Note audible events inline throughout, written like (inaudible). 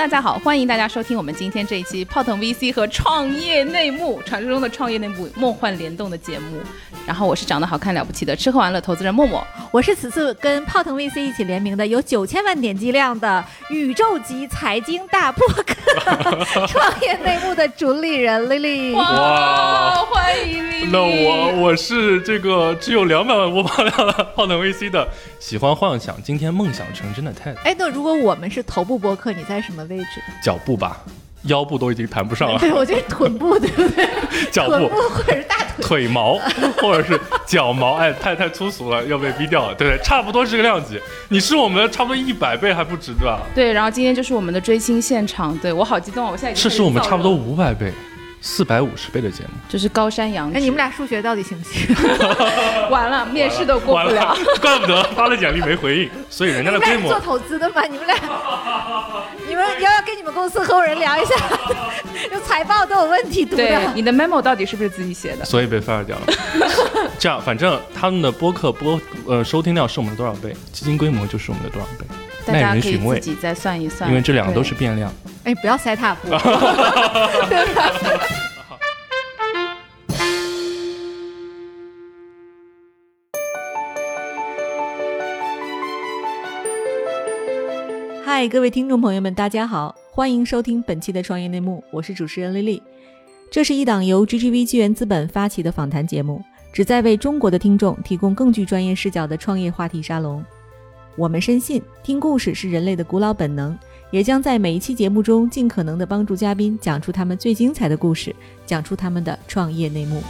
大家好，欢迎大家收听我们今天这一期泡腾 VC 和创业内幕，传说中的创业内幕梦幻联动的节目。然后我是长得好看了不起的吃喝玩乐投资人默默，我是此次跟泡腾 VC 一起联名的有九千万点击量的宇宙级财经大播客 (laughs) 创业内幕的主理人 Lily。哇，欢迎 Lily！那我我是这个只有两百万播放量的泡腾 VC 的，喜欢幻想，今天梦想成真的 Ted。哎，那如果我们是头部播客，你在什么位置？脚步吧，腰部都已经谈不上了。对，我觉得臀部对不对？(laughs) 脚臀部部、或者是大腿。腿毛或者是脚毛，哎，太太粗俗了，要被逼掉了。对不对，差不多是这个量级。你是我们的差不多一百倍还不止，对吧？对，然后今天就是我们的追星现场，对我好激动啊！我现在已经这是我们差不多五百倍、四百五十倍的节目。这是高山仰止。哎，你们俩数学到底行不行？(laughs) 完了，面试都过完不了。，(laughs) 怪不得发了简历没回应，所以人家的规模做投资的嘛？你们俩，(laughs) 你们要不要跟你们公司合伙人聊一下？就财报都有问题读对，你的 memo 到底是不是自己写的？所以被 fire 掉了。这样，反正他们的播客播呃收听量是我们的多少倍，基金规模就是我们的多少倍，耐大家可以人寻味。自己再算一算，因为这两个都是变量。哎，不要塞塔布。(laughs) 嗨，各位听众朋友们，大家好，欢迎收听本期的创业内幕，我是主持人丽丽。这是一档由 GGV 纪元资本发起的访谈节目，旨在为中国的听众提供更具专业视角的创业话题沙龙。我们深信，听故事是人类的古老本能，也将在每一期节目中尽可能的帮助嘉宾讲出他们最精彩的故事，讲出他们的创业内幕。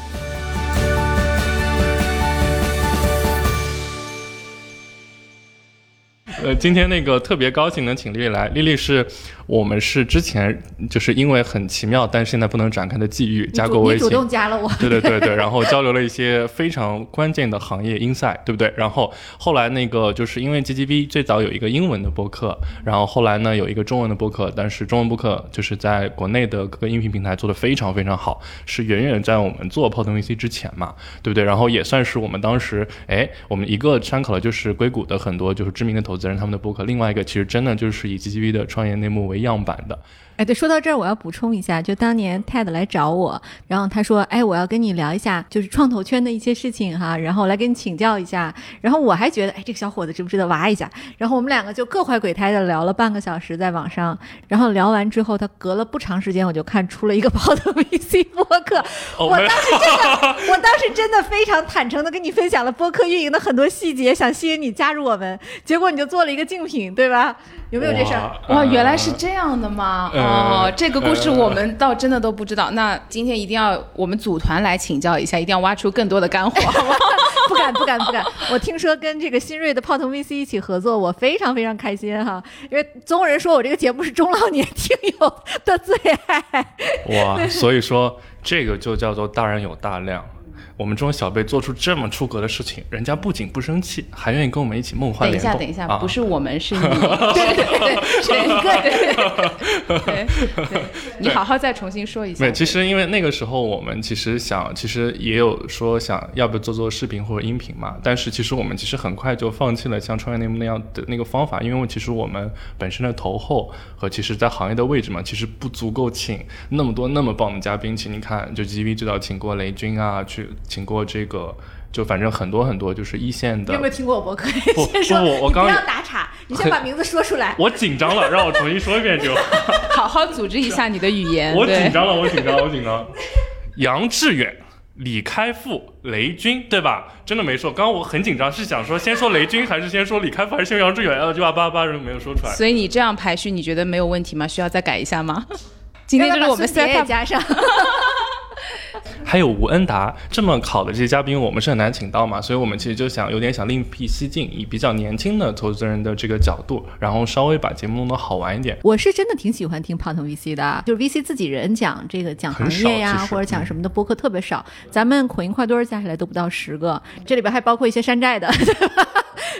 呃，今天那个特别高兴能请丽丽来，丽丽是我们是之前就是因为很奇妙，但是现在不能展开的际遇加过微信你主，动加了我，对对对对，然后交流了一些非常关键的行业 insight，对不对？然后后来那个就是因为 GGB 最早有一个英文的播客，然后后来呢有一个中文的播客，但是中文播客就是在国内的各个音频平台做的非常非常好，是远远在我们做泡腾 VC 之前嘛，对不对？然后也算是我们当时，哎，我们一个参考的就是硅谷的很多就是知名的投责任他们的博客，另外一个其实真的就是以 GGV 的创业内幕为样板的，哎，对，说到这儿，我要补充一下，就当年 TED 来找我，然后他说，哎，我要跟你聊一下，就是创投圈的一些事情哈，然后来跟你请教一下。然后我还觉得，哎，这个小伙子值不值得挖一下？然后我们两个就各怀鬼胎的聊了半个小时在网上，然后聊完之后，他隔了不长时间，我就看出了一个跑的 (laughs) VC 播客。我当时真的，我当时真的非常坦诚的跟你分享了播客运营的很多细节，想吸引你加入我们，结果你就做了一个竞品，对吧？有没有这事儿？哇，呃原来是这样的吗？呃哦，这个故事我们倒真的都不知道。那今天一定要我们组团来请教一下，一定要挖出更多的干货，好吗？(laughs) 不敢不敢不敢！我听说跟这个新锐的泡腾 VC 一起合作，我非常非常开心哈，因为总有人说我这个节目是中老年听友的最爱。哇，所以说这个就叫做大人有大量。我们这种小辈做出这么出格的事情，人家不仅不生气，还愿意跟我们一起梦幻等一下，联动。等一下，啊、不是我们，是你。(laughs) 对对对，是一个对对对，你好好再重新说一下。对，其实因为那个时候我们其实想，其实也有说想要不要做做视频或者音频嘛，但是其实我们其实很快就放弃了像创业内幕那样的那个方法，因为其实我们本身的投后和其实在行业的位置嘛，其实不足够请那么多那么棒的嘉宾。请你看，就 GV 最早请过雷军啊，去请过这个，就反正很多很多就是一线的你有没有听过我博客？不先说，不我我刚你不要打岔，你先把名字说出来。(laughs) 我紧张了，让我重新说一遍就。(laughs) 好好组织一下你的语言。我紧张了，我紧张，我紧张。杨致远、李开复、雷军，对吧？真的没说。刚刚我很紧张，是想说先说雷军，还是先说李开复，还是先杨致远？然后就把八八人没有说出来。所以你这样排序，你觉得没有问题吗？需要再改一下吗？(laughs) 今天就是我们要不要把孙 set 杰也 up 加上。(laughs) 还有吴恩达这么好的这些嘉宾，我们是很难请到嘛，所以我们其实就想有点想另辟蹊径，以比较年轻的投资人的这个角度，然后稍微把节目弄得好玩一点。我是真的挺喜欢听泡腾 VC 的，就是 VC 自己人讲这个讲行业呀或者讲什么的播客特别少。咱们口音快堆儿加起来都不到十个，这里边还包括一些山寨的，对吧？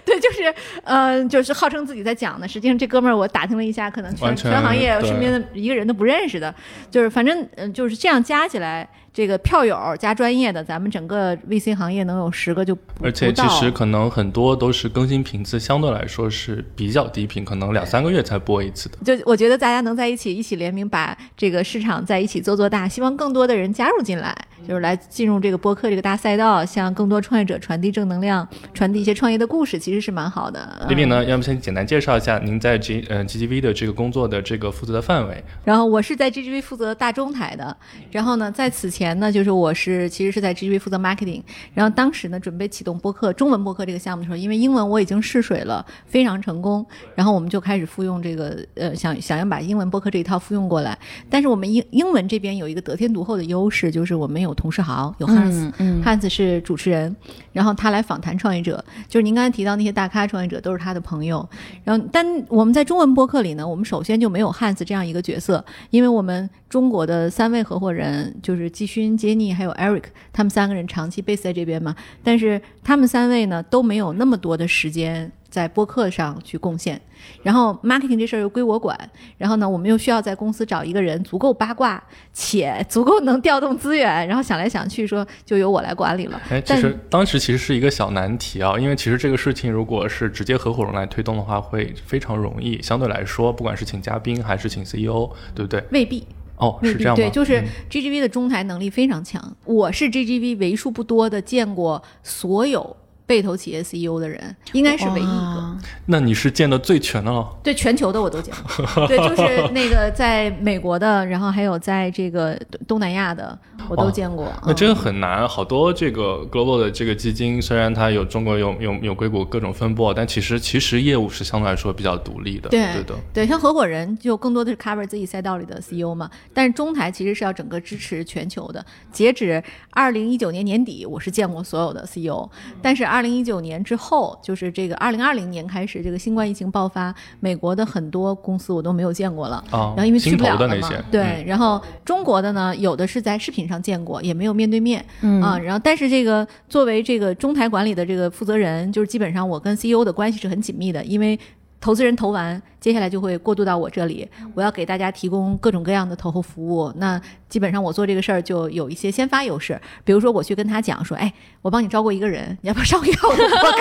对，就是嗯、呃就是号称自己在讲的，实际上这哥们儿我打听了一下，可能全全全行业身边的一个人都不认识的，就是反正嗯、呃就是这样加起来，这个票友加专业的，咱们整个 VC 行业能有十个就不而且其实可能很多都是更新频次相对来说是比较低频，可能两三个月才播一次的。就我觉得大家能在一起一起联名，把这个市场在一起做做大，希望更多的人加入进来，就是来进入这个播客这个大赛道，向更多创业者传递正能量，传递一些创业的故事，其实是蛮好的。李敏呢，要不先简单介绍一下您在 G 呃 GGV 的这个工作的这个负责的范围？然后我是在 GGV 负责大中台的，然后呢，在此前呢，就是我是其实是在 GGV 负责 marketing，然后当时呢准备启动播客中文播客这个项目的时候，因为英文我已经试水了，非常成功，然后我们就开始复用这个呃想想要把英文播客这一套复用过来，但是我们英英文这边有一个得天独厚的优势，就是我们有同事豪，有 Hans，、嗯。Hans 是主持人，然后他来访谈创业者，就是您刚才提到那些大咖创业者都是他的朋友。然后，但我们在中文播客里呢，我们首先就没有 Hans 这样一个角色，因为我们中国的三位合伙人就是季勋、杰尼还有 Eric，他们三个人长期 base 在这边嘛，但是他们三位呢都没有那么多的时间在播客上去贡献。然后 marketing 这事儿又归我管，然后呢，我们又需要在公司找一个人足够八卦且足够能调动资源，然后想来想去说就由我来管理了。哎，其但实当时其实是一个小难题啊，因为其实这个事情如果是直接合伙人来推动的话，会非常容易。相对来说，不管是请嘉宾还是请 CEO，对不对？未必，哦，是这样？对，就是嗯 GGV 的中台能力非常强。我是 GGV 为数不多的见过所有被投企业 CEO 的人，应该是唯一一个。那你是见的最全的了。对全球的我都见过，对，就是那个在美国的，然后还有在这个东东南亚的，我都见过。那真的嗯很难，好多这个 global 的这个基金，虽然它有中国有有有硅谷各种分布，但其实其实业务是相对来说比较独立的。对对的。对，像合伙人就更多的是 cover 自己赛道里的 CEO 嘛，但是中台其实是要整个支持全球的。截止二零一九年年底，我是见过所有的 CEO，但是二零一九年之后，就是这个二零二零年开始，这个新冠疫情爆发，美国的很多公司我都没有见过了。啊然后因为去不了了嘛的那些，对，嗯。然后中国的呢，有的是在视频上见过，也没有面对面，嗯。啊，然后但是这个作为这个中台管理的这个负责人，就是基本上我跟 CEO 的关系是很紧密的，因为投资人投完，接下来就会过渡到我这里，我要给大家提供各种各样的投后服务。那基本上我做这个事儿就有一些先发优势，比如说我去跟他讲说，哎，我帮你招过一个人，你要不要上一下我的播客？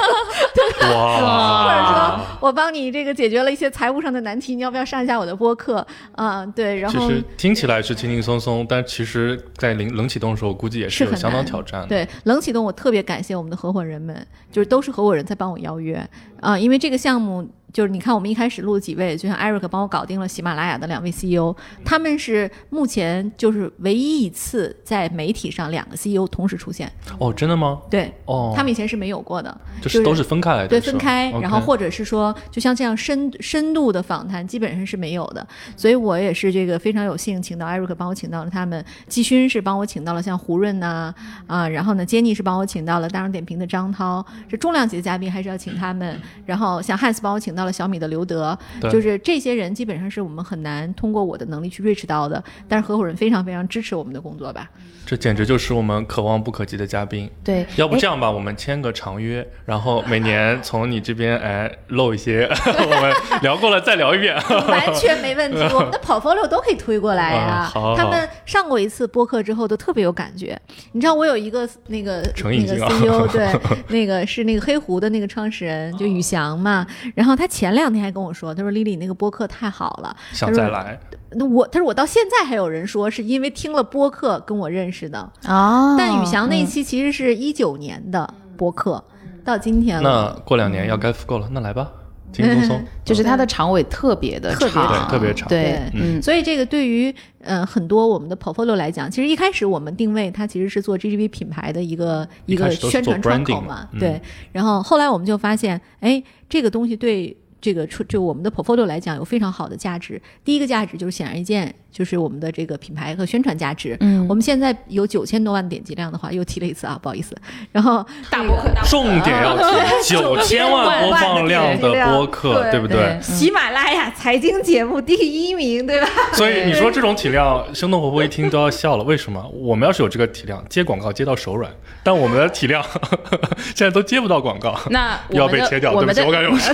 (laughs) 哇，或者说我帮你这个解决了一些财务上的难题，你要不要上一下我的播客？啊、对，然后其实听起来是轻轻松松，但其实在冷冷启动的时候，估计也是有相当挑战的。对冷启动，我特别感谢我们的合伙人们，就是都是合伙人在帮我邀约啊、因为这个项目就是你看我们一开始录了几位，就像 Eric 帮我搞定了喜马拉雅的两位 CEO，他们是目前就是唯一一次在媒体上两个 CEO 同时出现，哦，真的吗？对。哦，他们以前是没有过的，就是都是分开来的，对，分开，然后或者是说，就像这样深深度的访谈，基本上是没有的。所以我也是这个非常有幸，请到 Eric 帮我请到了他们，季勋是帮我请到了像胡润呐啊然后呢，杰尼是帮我请到了大众点评的张涛，这重量级的嘉宾还是要请他们。然后像 Hans 帮我请到了小米的刘德，对就是这些人基本上是我们很难通过我的能力去 reach 到的，但是合伙人非常非常支持我们的工作吧。这简直就是我们可望不可及的嘉宾。对，要不哎这样吧，我们签个长约，然后每年从你这边 (laughs) 哎漏一些，(laughs) 我们聊过了再聊一遍。完全没问题，(laughs) 我们的 portfolio 都可以推过来呀、啊好好他们上过一次播客之后都特别有感觉。你知道我有一个那个那个成瘾性啊 CEO，对，那个是那个黑狐的那个创始人，就宇翔嘛。然后他前两天还跟我说，他说丽丽那个播客太好了，想再来，那我他说我到现在还有人说是因为听了播客跟我认识的，哦，但宇翔那期其实是一九年的播客，到今天了。那。过两年要该复购了，那来吧，轻 (laughs) 轻松松。(laughs) 就是它的长尾特别的特别长，特别长。对所以这个对于呃很多我们的 portfolio 来讲，其实一开始我们定位它其实是做 GGB 品牌的一个一个宣传窗口嘛。对。然后后来我们就发现，哎，这个东西对。这个出就我们的 portfolio 来讲有非常好的价值。第一个价值就是显而易见，就是我们的这个品牌和宣传价值。嗯我们现在有九千多万点击量的话，又提了一次啊，不好意思。然后大播客，大播客重点要提 (laughs) 九千万播放量的播客，对对不对？喜马拉雅财经节目第一名，对吧？所以你说这种体量，生动活泼一听都要笑了。为什么？我们要是有这个体量，接广告接到手软，但我们的体量 (laughs) 现在都接不到广告，那要被切掉。对不起，我们的我感觉我说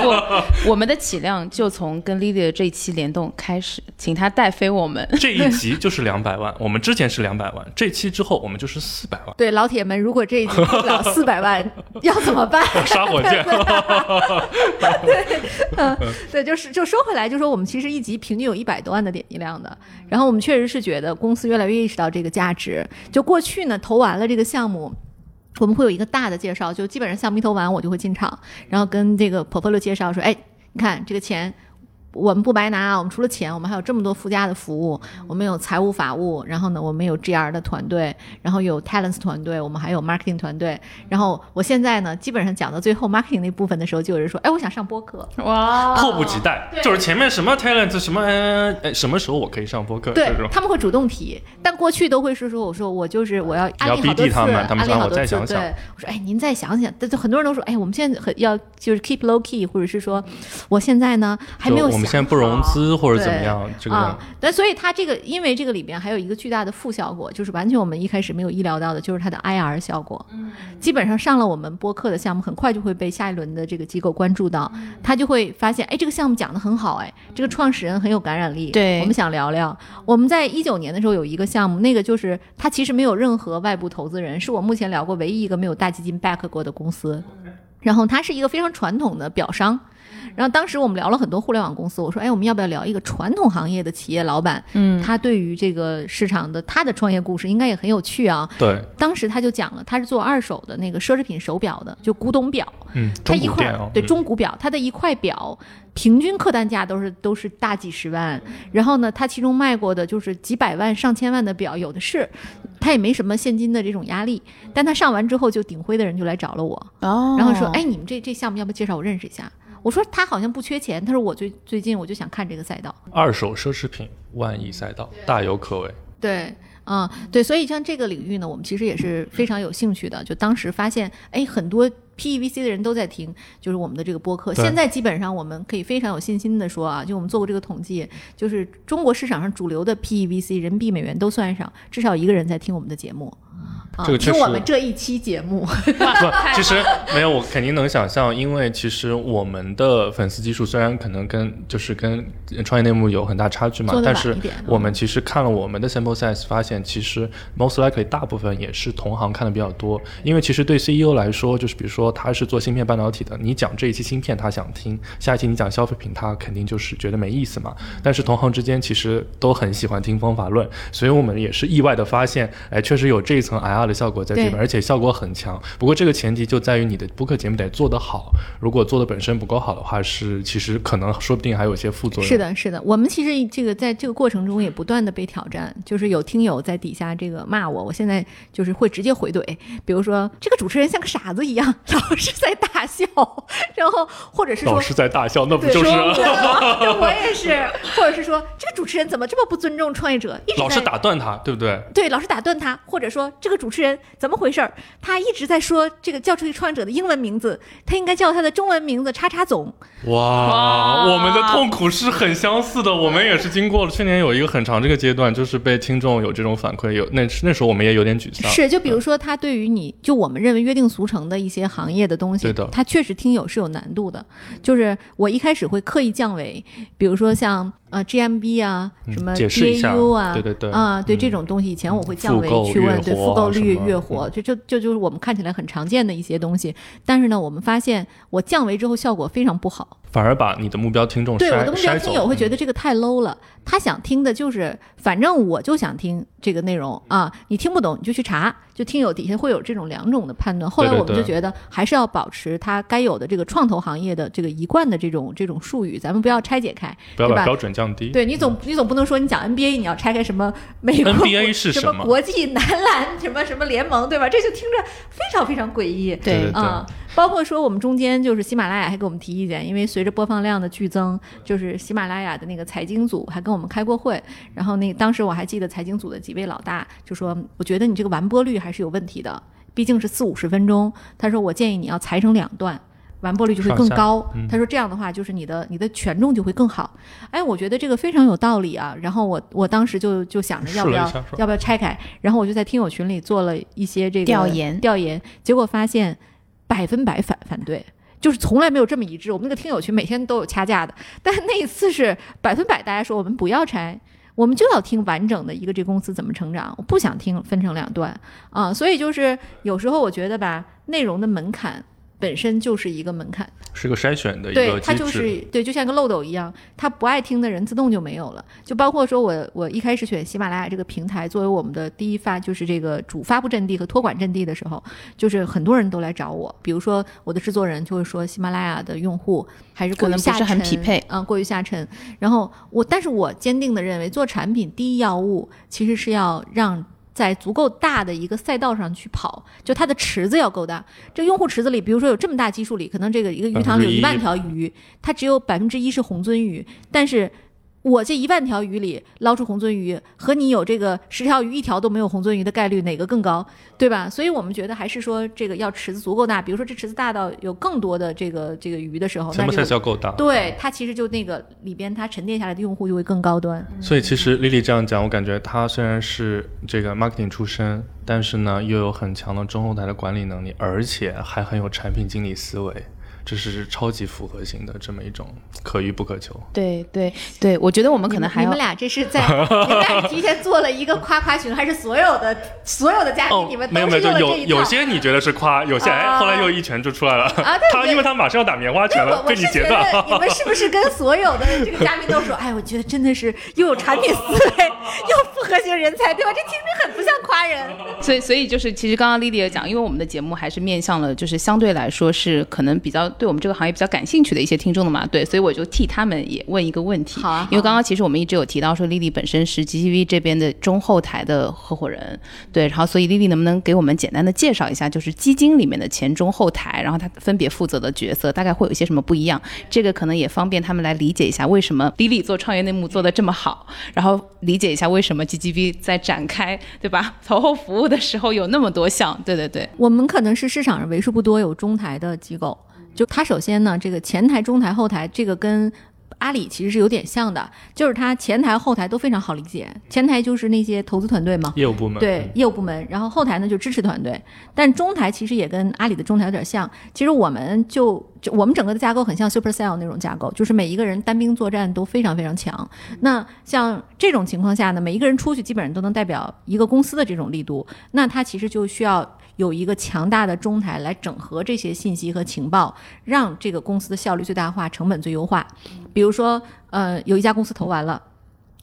错了。(laughs) 不不，我们的体量就从跟 Lily 的这一期联动开始，请他带飞我们。这一集就是两百万，我们之前是两百万，这期之后我们就是四百万。对老铁们，如果这一集不了 (laughs) 四百万，要怎么办？(laughs) 杀火箭。(laughs) 对，嗯，对，就是就说回来，就说我们其实一集平均有一百多万的点击量的，然后我们确实是觉得公司越来越意识到这个价值。就过去呢，投完了这个项目。我们会有一个大的介绍，就基本上项目一投完，我就会进场，然后跟这个 portfolio 介绍说，哎，你看这个钱。我们不白拿啊！我们除了钱，我们还有这么多附加的服务。我们有财务法务，然后呢，我们有 GR 的团队，然后有 talents 团队，我们还有 marketing 团队。然后我现在呢，基本上讲到最后 marketing 那部分的时候，就有人说：“哎，我想上播客。”哇，迫不及待。就是前面什么 talents 什么，哎，什么时候我可以上播客？对，他们会主动提。但过去都会是说：“我说我就是我要安利好多次，安利好多次。”对，我说：“哎，您再想想。”但很多人都说：“哎，我们现在很要就是 keep low key，或者是说我现在呢还没有。”现在不融资。或者怎么样？这个啊，但所以它这个，因为这个里边还有一个巨大的负效果，就是完全我们一开始没有意料到的，就是它的 IR 效果。嗯，基本上上了我们播客的项目，很快就会被下一轮的这个机构关注到，他就会发现，哎，这个项目讲的很好，哎，这个创始人很有感染力。对，我们想聊聊。我们在一九年的时候有一个项目，那个就是它其实没有任何外部投资人，是我目前聊过唯一一个没有大基金 back 过的公司。然后它是一个非常传统的表商。然后当时我们聊了很多互联网公司，我说，哎，我们要不要聊一个传统行业的企业老板？嗯，他对于这个市场的他的创业故事应该也很有趣啊。对，当时他就讲了，他是做二手的那个奢侈品手表的，就古董表。嗯，他一块对中古表，他的一块表平均客单价都是都是大几十万。然后呢，他其中卖过的就是几百万、上千万的表，有的是。他也没什么现金的这种压力，但他上完之后，就鼎晖的人就来找了我，然后说，哎，你们这这项目要不介绍我认识一下？我说他好像不缺钱，他说我最最近我就想看这个赛道，二手奢侈品万亿赛道大有可为。对，嗯，对，所以像这个领域呢，我们其实也是非常有兴趣的。就当时发现，哎，很多 PEVC 的人都在听，就是我们的这个播客。现在基本上我们可以非常有信心的说啊，就我们做过这个统计，就是中国市场上主流的 PEVC 人民币美元都算上，至少一个人在听我们的节目。这个听我们这一期节目，不，其实没有，我肯定能想象，因为其实我们的粉丝基数虽然可能跟就是跟创业内幕有很大差距嘛，但是我们其实看了我们的 sample size，发现其实 most likely 大部分也是同行看的比较多，因为其实对 CEO 来说，就是比如说他是做芯片半导体的，你讲这一期芯片他想听，下一期你讲消费品他肯定就是觉得没意思嘛，但是同行之间其实都很喜欢听方法论，所以我们也是意外的发现，哎，确实有这一层 IR。的效果在这边，而且效果很强。不过这个前提就在于你的播客节目得做得好。如果做的本身不够好的话，是其实可能说不定还有一些副作用。是的，是的。我们其实这个在这个过程中也不断的被挑战，就是有听友在底下这个骂我，我现在就是会直接回怼。比如说这个主持人像个傻子一样，(laughs) 老是在大笑，然后或者是老是在大笑，那不就是？(laughs) 我也是，或者是说这个主持人怎么这么不尊重创业者，一直老是打断他，对不对？对，老是打断他，或者说这个主。持人怎么回事儿？他一直在说这个叫出去创业者的英文名字，他应该叫他的中文名字叉叉总。哇，我们的痛苦是很相似的，我们也是经过了去年有一个很长这个阶段，就是被听众有这种反馈，有那那时候我们也有点沮丧。是，就比如说他对于你就我们认为约定俗成的一些行业的东西，对的，他确实听友是有难度的。就是我一开始会刻意降维，比如说像。啊，GMB 啊，什么 DAU 啊，对对对，啊，对这种东西，以前我会降维去问，对复购率、月活，就就就就是我们看起来很常见的一些东西。但是呢，我们发现我降维之后效果非常不好，反而把你的目标听众对我的目标听友会觉得这个太 low 了。他想听的就是，反正我就想听这个内容啊，你听不懂你就去查。就听友底下会有这种两种的判断。后来我们就觉得还是要保持它该有的这个创投行业的这个一贯的这种这种术语，咱们不要拆解开，不要把标准降低。对你总你总不能说你讲 NBA 你要拆开什么美国 NBA 是什么国际男篮什么什么 (laughs) 联盟对吧？这就听着非常非常诡异。对啊。包括说我们中间就是喜马拉雅还给我们提意见，因为随着播放量的剧增，就是喜马拉雅的那个财经组还跟我们开过会，然后那当时我还记得财经组的几位老大就说，我觉得你这个完播率还是有问题的，毕竟是四五十分钟。他说我建议你要裁成两段，完播率就会更高。他说这样的话就是你的你的权重就会更好。哎，我觉得这个非常有道理啊。然后我我当时就就想着要不要要不要拆开，然后我就在听友群里做了一些这个调研调研，结果发现。百分百反反对，就是从来没有这么一致。我们那个听友群每天都有掐架的，但那一次是百分百，大家说我们不要拆。我们就要听完整的一个这公司怎么成长，我不想听分成两段啊，所以就是有时候我觉得吧，内容的门槛本身就是一个门槛，是个筛选的一对个机它就是。对，就像一个漏斗一样，他不爱听的人自动就没有了。就包括说我我一开始选喜马拉雅这个平台作为我们的第一发，就是这个主发布阵地和托管阵地的时候，就是很多人都来找我，比如说我的制作人就会说喜马拉雅的用户还是过于下可能不是很沉匹配嗯，过于下沉。然后我，但是我坚定的认为，做产品第一要务其实是要让。在足够大的一个赛道上去跑，就它的池子要够大。这个用户池子里，比如说有这么大基数里，可能这个一个鱼塘里有一万条鱼，它只有百分之一是红鳟鱼，但是我这一万条鱼里捞出红鳟鱼，和你有这个十条鱼一条都没有红鳟鱼的概率，哪个更高，对吧？所以我们觉得还是说这个要池子足够大，比如说这池子大到有更多的这个这个鱼的时候，那 size 个要够大。对它其实就那个里边它沉淀下来的用户就会更高端。所以其实 Lily 这样讲，我感觉她虽然是这个 marketing 出身，但是呢又有很强的中后台的管理能力，而且还很有产品经理思维，这是超级复合型的这么一种可遇不可求。对对对，我觉得我们可能还要你们俩这是在 (laughs) 你们俩提前做了一个夸夸群，还是所有的所有的嘉宾、你们没有没有，都是就有？有些你觉得是夸，有些哎，啊后来又一拳就出来了。啊对对他因为他马上要打棉花拳了，被你是觉得截断。你们是不是跟所有的这个嘉宾都说，(laughs) 哎，我觉得真的是又有产品思维，又复合型人才，对吧？这听着很不像夸人。所以，所以就是，其实刚刚 Lydia 讲，因为我们的节目还是面向了，就是相对来说是可能比较对我们这个行业比较感兴趣的一些听众的嘛，对，所以我就替他们也问一个问题。好啊因为刚刚其实我们一直有提到说，Lily 本身是 GTV 这边的中后台的合伙人，对，然后所以 Lily 能不能给我们简单的介绍一下，就是基金里面的前中后台，然后他分别负责的角色大概会有一些什么不一样？这个可能也方便他们来理解一下为什么 Lily 做创业内幕做的这么好，然后理解一下为什么 GGV 在展开，对吧？投后服务的时候有那么多项，对对对。我们可能是市场上为数不多有中台的机构。就它首先呢，这个前台、中台、后台，这个跟阿里其实是有点像的，就是它前台、后台都非常好理解。前台就是那些投资团队嘛，业务部门对业务部门，然后后台呢就支持团队，但中台其实也跟阿里的中台有点像。其实我们就我们整个的架构很像 Supercell 那种架构，就是每一个人单兵作战都非常非常强。那像这种情况下呢，每一个人出去基本上都能代表一个公司的这种力度，那他其实就需要有一个强大的中台来整合这些信息和情报，让这个公司的效率最大化、成本最优化。比如说，呃，有一家公司投完了。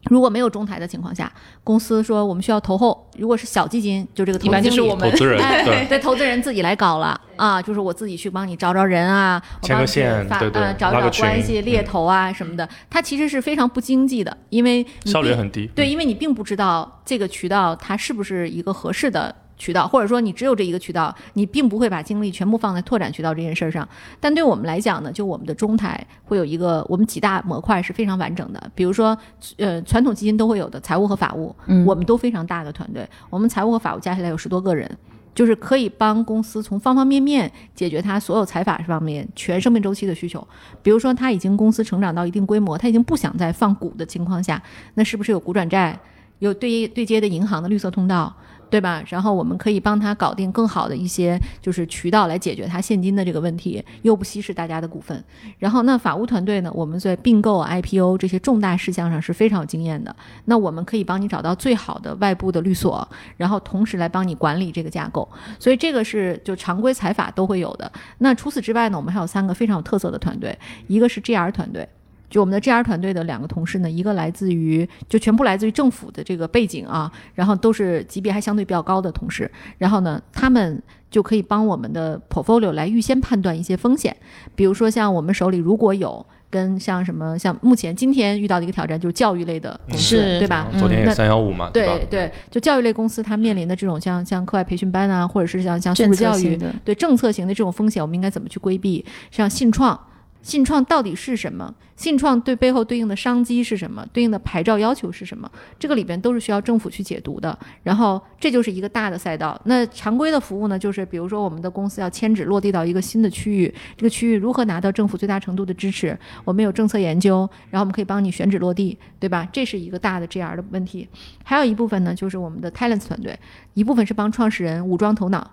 如果没有中台的情况下，公司说我们需要投后，如果是小基金，就这个投一般资就是我们投资人哎，对。对，投资人自己来搞了啊，就是我自己去帮你找找人啊，我牵个线对对呃找找关系、猎嗯头啊什么的，它其实是非常不经济的，因为效率很低。对，因为你并不知道这个渠道它是不是一个合适的渠道，或者说你只有这一个渠道，你并不会把精力全部放在拓展渠道这件事儿上。但对我们来讲呢，就我们的中台会有一个我们几大模块是非常完整的，比如说呃传统基金都会有的财务和法务，嗯我们都非常大的团队，我们财务和法务加起来有十多个人。就是可以帮公司从方方面面解决它所有财法方面全生命周期的需求。比如说，他已经公司成长到一定规模，他已经不想再放股的情况下，那是不是有股转债，有对对接的银行的绿色通道，对吧？然后我们可以帮他搞定更好的一些就是渠道来解决他现金的这个问题，又不稀释大家的股份。然后那法务团队呢，我们在并购、IPO 这些重大事项上是非常有经验的。那我们可以帮你找到最好的外部的律所，然后同时来帮你管理这个架构。所以这个是就常规财法都会有的。那除此之外呢，我们还有三个非常有特色的团队，一个是 GR 团队。就我们的 GR 团队的两个同事呢，一个来自于就全部来自于政府的这个背景啊，然后都是级别还相对比较高的同事，然后呢，他们就可以帮我们的 portfolio 来预先判断一些风险，比如说像我们手里如果有跟像什么像目前今天遇到的一个挑战就是教育类的公司，是对吧？昨天也三幺五嘛，吧对？对，就教育类公司，它面临的这种像像课外培训班啊，或者是像像素质教育对政策型的这种风险，我们应该怎么去规避？像信创，信创到底是什么？信创对背后对应的商机是什么？对应的牌照要求是什么？这个里边都是需要政府去解读的。然后这就是一个大的赛道。那常规的服务呢，就是比如说我们的公司要迁址落地到一个新的区域，这个区域如何拿到政府最大程度的支持？我们有政策研究，然后我们可以帮你选址落地，对吧？这是一个大的 GR 的问题。还有一部分呢，就是我们的 talent 团队，一部分是帮创始人武装头脑。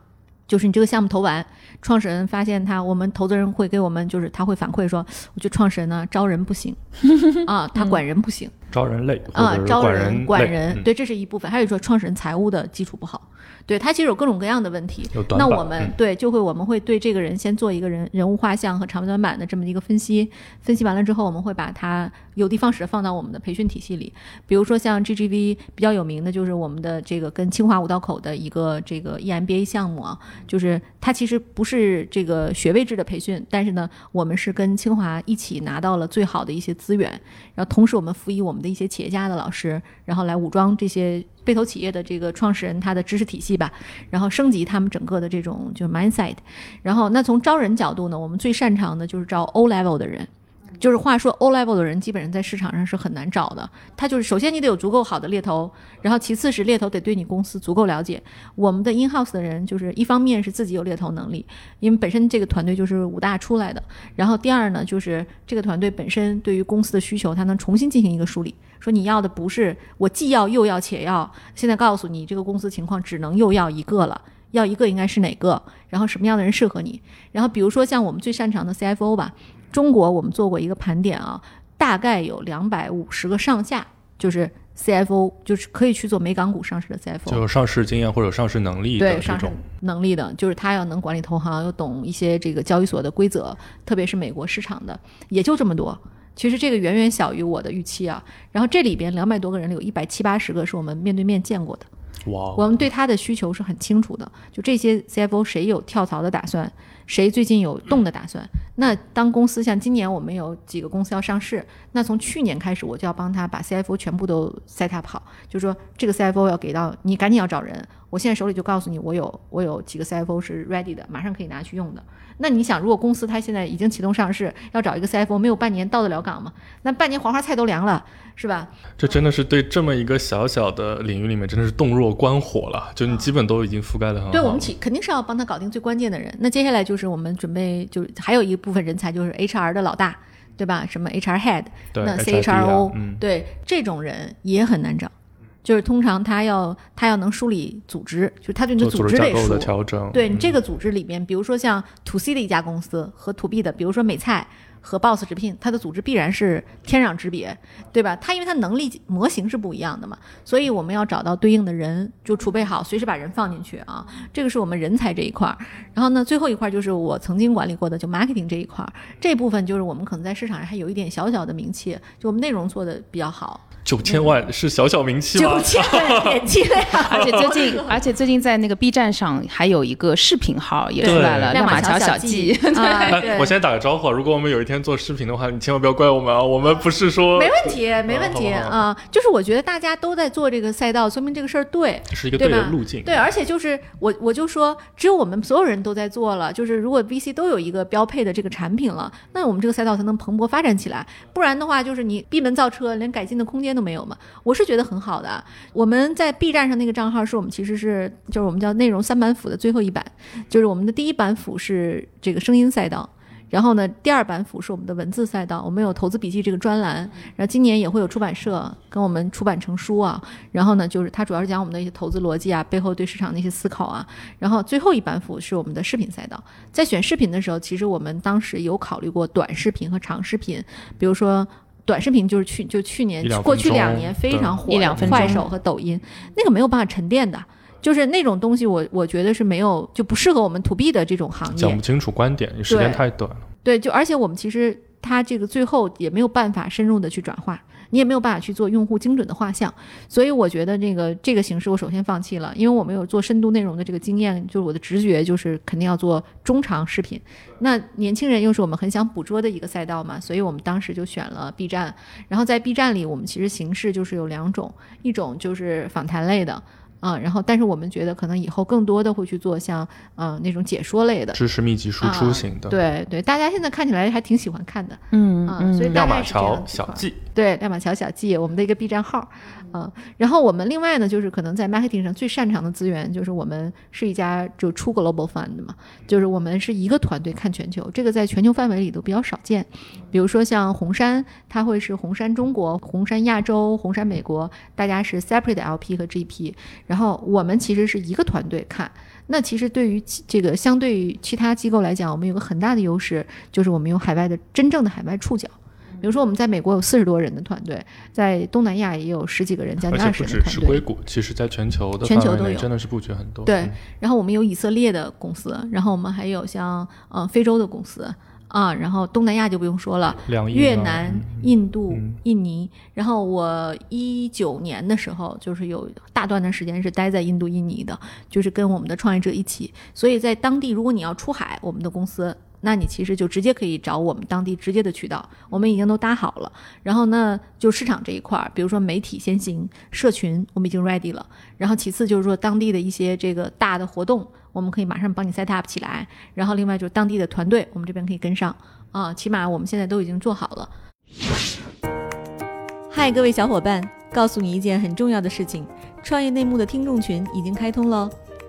就是你这个项目投完，创始人发现他，我们投资人会给我们，就是他会反馈说，我觉得创始人呢招人不行 (laughs) 啊，他管人不行招人累啊招人管人，对，这是一部分。还有说创始人财务的基础不好，对他其实有各种各样的问题那我们、嗯。对就会我们会对这个人先做一个人人物画像和长短板的这么一个分析，分析完了之后，我们会把它有的放矢的放到我们的培训体系里。比如说像 GGV 比较有名的就是我们的这个跟清华五道口的一个这个 E EMBA 项目啊，就是它其实不是这个学位制的培训，但是呢，我们是跟清华一起拿到了最好的一些资源，然后同时我们辅以我们的一些企业家的老师，然后来武装这些被投企业的这个创始人他的知识体系吧，然后升级他们整个的这种就是 mindset。然后那从招人角度呢，我们最擅长的就是招 O level 的人。就是话说，O level 的人基本上在市场上是很难找的。他就是首先你得有足够好的猎头，然后其次是猎头得对你公司足够了解。我们的 in house 的人就是一方面是自己有猎头能力，因为本身这个团队就是武大出来的。然后第二呢，就是这个团队本身对于公司的需求，他能重新进行一个梳理，说你要的不是我既要又要且要，现在告诉你这个公司情况只能又要一个了。要一个应该是哪个？然后什么样的人适合你？然后比如说像我们最擅长的 CFO 吧，中国我们做过一个盘点啊，大概有两百五十个上下，就是 CFO，就是可以去做美港股上市的 CFO。就有上市经验或者有上市能力的对上市这种，能力的，就是他要能管理投行，又懂一些这个交易所的规则，特别是美国市场的，也就这么多。其实这个远远小于我的预期啊。然后这里边两百多个人里，有一百七八十个是我们面对面见过的。哇哦，我们对他的需求是很清楚的，就这些 CFO 谁有跳槽的打算，谁最近有动的打算。那当公司像今年我们有几个公司要上市，那从去年开始我就要帮他把 CFO 全部都 set up 好，就说这个 CFO 要给到你，赶紧要找人。我现在手里就告诉你，我有我有几个 CFO 是 ready 的，马上可以拿去用的。那你想，如果公司它现在已经启动上市，要找一个 CFO，没有半年到得了岗吗？那半年黄花菜都凉了，是吧？这真的是对这么一个小小的领域里面，真的是洞若观火了。就你基本都已经覆盖的很好。对我们起肯定是要帮他搞定最关键的人。那接下来就是我们准备，就是还有一部分人才就是 HR 的老大，对吧？什么 HR head，对那 CHRO，、嗯对这种人也很难找。就是通常他要他要能梳理组织，就是他对你的组织得构的。调整，嗯对你这个组织里面，比如说像 to C 的一家公司和 to B 的，比如说美菜和 Boss 直聘，它的组织必然是天壤之别，对吧？它因为它能力模型是不一样的嘛，所以我们要找到对应的人，就储备好，随时把人放进去啊。这个是我们人才这一块儿。然后呢，最后一块就是我曾经管理过的，就 marketing 这一块儿，这部分就是我们可能在市场上还有一点小小的名气，就我们内容做的比较好，九千万是小小名气吗九？千万点击量，(laughs) 而且最近，(laughs) 而且最近在那个 B 站上还有一个视频号也出来了，亮马桥小记。(laughs) 对我先打个招呼啊，如果我们有一天做视频的话，你千万不要怪我们啊，我们不是说没问题，没问题啊、就是我觉得大家都在做这个赛道，说明这个事儿对。是一个对的路径。对，而且就是我我就说，只有我们所有人都在做了，就是如果 VC 都有一个标配的这个产品了，那我们这个赛道才能蓬勃发展起来。不然的话，就是你闭门造车，连改进的空间都没有嘛。我是觉得很好的。我们在 B 站上那个账号是我们其实是就是我们叫内容三板斧的最后一板，就是我们的第一板斧是这个声音赛道。然后呢，第二板斧是我们的文字赛道，我们有投资笔记这个专栏，然后今年也会有出版社跟我们出版成书啊。然后呢，就是它主要是讲我们的一些投资逻辑啊，背后对市场的一些思考啊。然后最后一板斧是我们的视频赛道，在选视频的时候，其实我们当时有考虑过短视频和长视频，比如说。短视频就是去就去年过去两年非常火一两的分钟。快手和抖音，那个没有办法沉淀的，就是那种东西我，我觉得是没有就不适合我们 to B 的这种行业。讲不。清楚观点，时间太短了。对，就而且我们其实它这个最后也没有办法深入的去转化，你也没有办法去做用户精准的画像，所以我觉得这个这个形式我首先放弃了，因为我们有做深度内容的这个经验，就是我的直觉就是肯定要做中长视频。那年轻人又是我们很想捕捉的一个赛道嘛，所以我们当时就选了 B 站。然后在 B 站里，我们其实形式就是有两种，一种就是访谈类的。啊、然后但是我们觉得可能以后更多的会去做像呃那种解说类的，知识密集输出型的，，对对，大家现在看起来还挺喜欢看的，嗯啊，所以大亮马桥小记，对亮马桥小记，我们的一个 B 站号，嗯，然后我们另外呢，就是可能在 marketing 上最擅长的资源，就是我们是一家就出 global fund 嘛，就是我们是一个团队看全球，这个在全球范围里都比较少见。比如说像红杉，它会是红杉中国、红杉亚洲、红杉美国，大家是 separate LP 和 GP，然后我们其实是一个团队看。那其实对于这个相对于其他机构来讲，我们有个很大的优势，就是我们有海外的真正的海外触角。比如说我们在美国有四十多人的团队，在东南亚也有十几个人，将近二而且不十人的团队。只是硅谷，其实在全球的全球都有范围真的是布局很多。对嗯，然后我们有以色列的公司，然后我们还有像呃非洲的公司啊，然后东南亚就不用说了，两越南、印度、嗯印尼。然后我一九年的时候，就是有大段的时间是待在印度、印尼的，就是跟我们的创业者一起。所以在当地，如果你要出海，我们的公司。那你其实就直接可以找我们当地直接的渠道，我们已经都搭好了。然后呢，就市场这一块儿，比如说媒体先行，社群我们已经 ready 了。然后其次就是说当地的一些这个大的活动，我们可以马上帮你 set up 起来。然后另外就是当地的团队，我们这边可以跟上啊，起码我们现在都已经做好了。嗨，各位小伙伴，告诉你一件很重要的事情：创业内幕的听众群已经开通喽。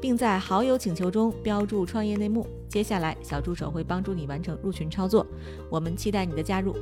并在好友请求中标注“创业内幕”。接下来，小助手会帮助你完成入群操作。我们期待你的加入。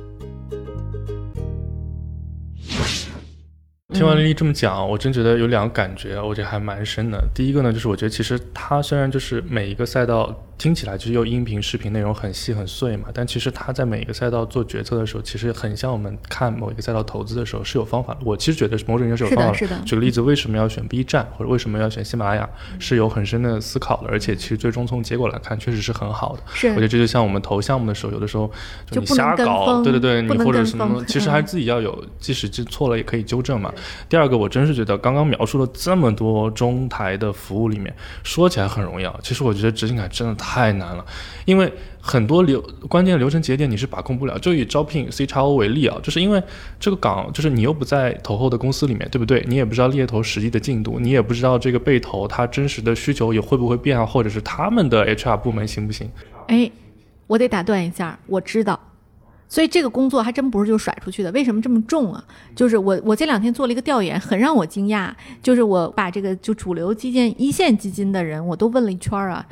听完丽丽这么讲，我真觉得有两个感觉，我觉得还蛮深的。第一个呢，就是我觉得其实它虽然就是每一个赛道听起来就是又音频、视频内容很细很碎嘛，但其实他在每一个赛道做决策的时候，其实很像我们看某一个赛道投资的时候是有方法的。我其实觉得某种意义上是有方法是的举个例子，为什么要选 B 站，或者为什么要选喜马拉雅，是有很深的思考的，而且其实最终从结果来看，确实是很好的。是我觉得这就像我们投项目的时候，有的时候你就你瞎搞，对对对，你或者什么，其实还自己要有，即使记错了也可以纠正嘛。第二个，我真是觉得刚刚描述了这么多中台的服务里面，说起来很容易啊，其实我觉得执行感真的太太难了，因为很多流关键流程节点你是把控不了。就以招聘 C x O 为例啊，就是因为这个岗就是你又不在投后的公司里面，对不对？你也不知道猎头实际的进度，你也不知道这个被投他真实的需求也会不会变啊，或者是他们的 HR 部门行不行？哎，我得打断一下，我知道。所以这个工作还真不是就甩出去的，为什么这么重啊？就是我我这两天做了一个调研，很让我惊讶，就是我把这个就主流基建一线基金的人我都问了一圈啊，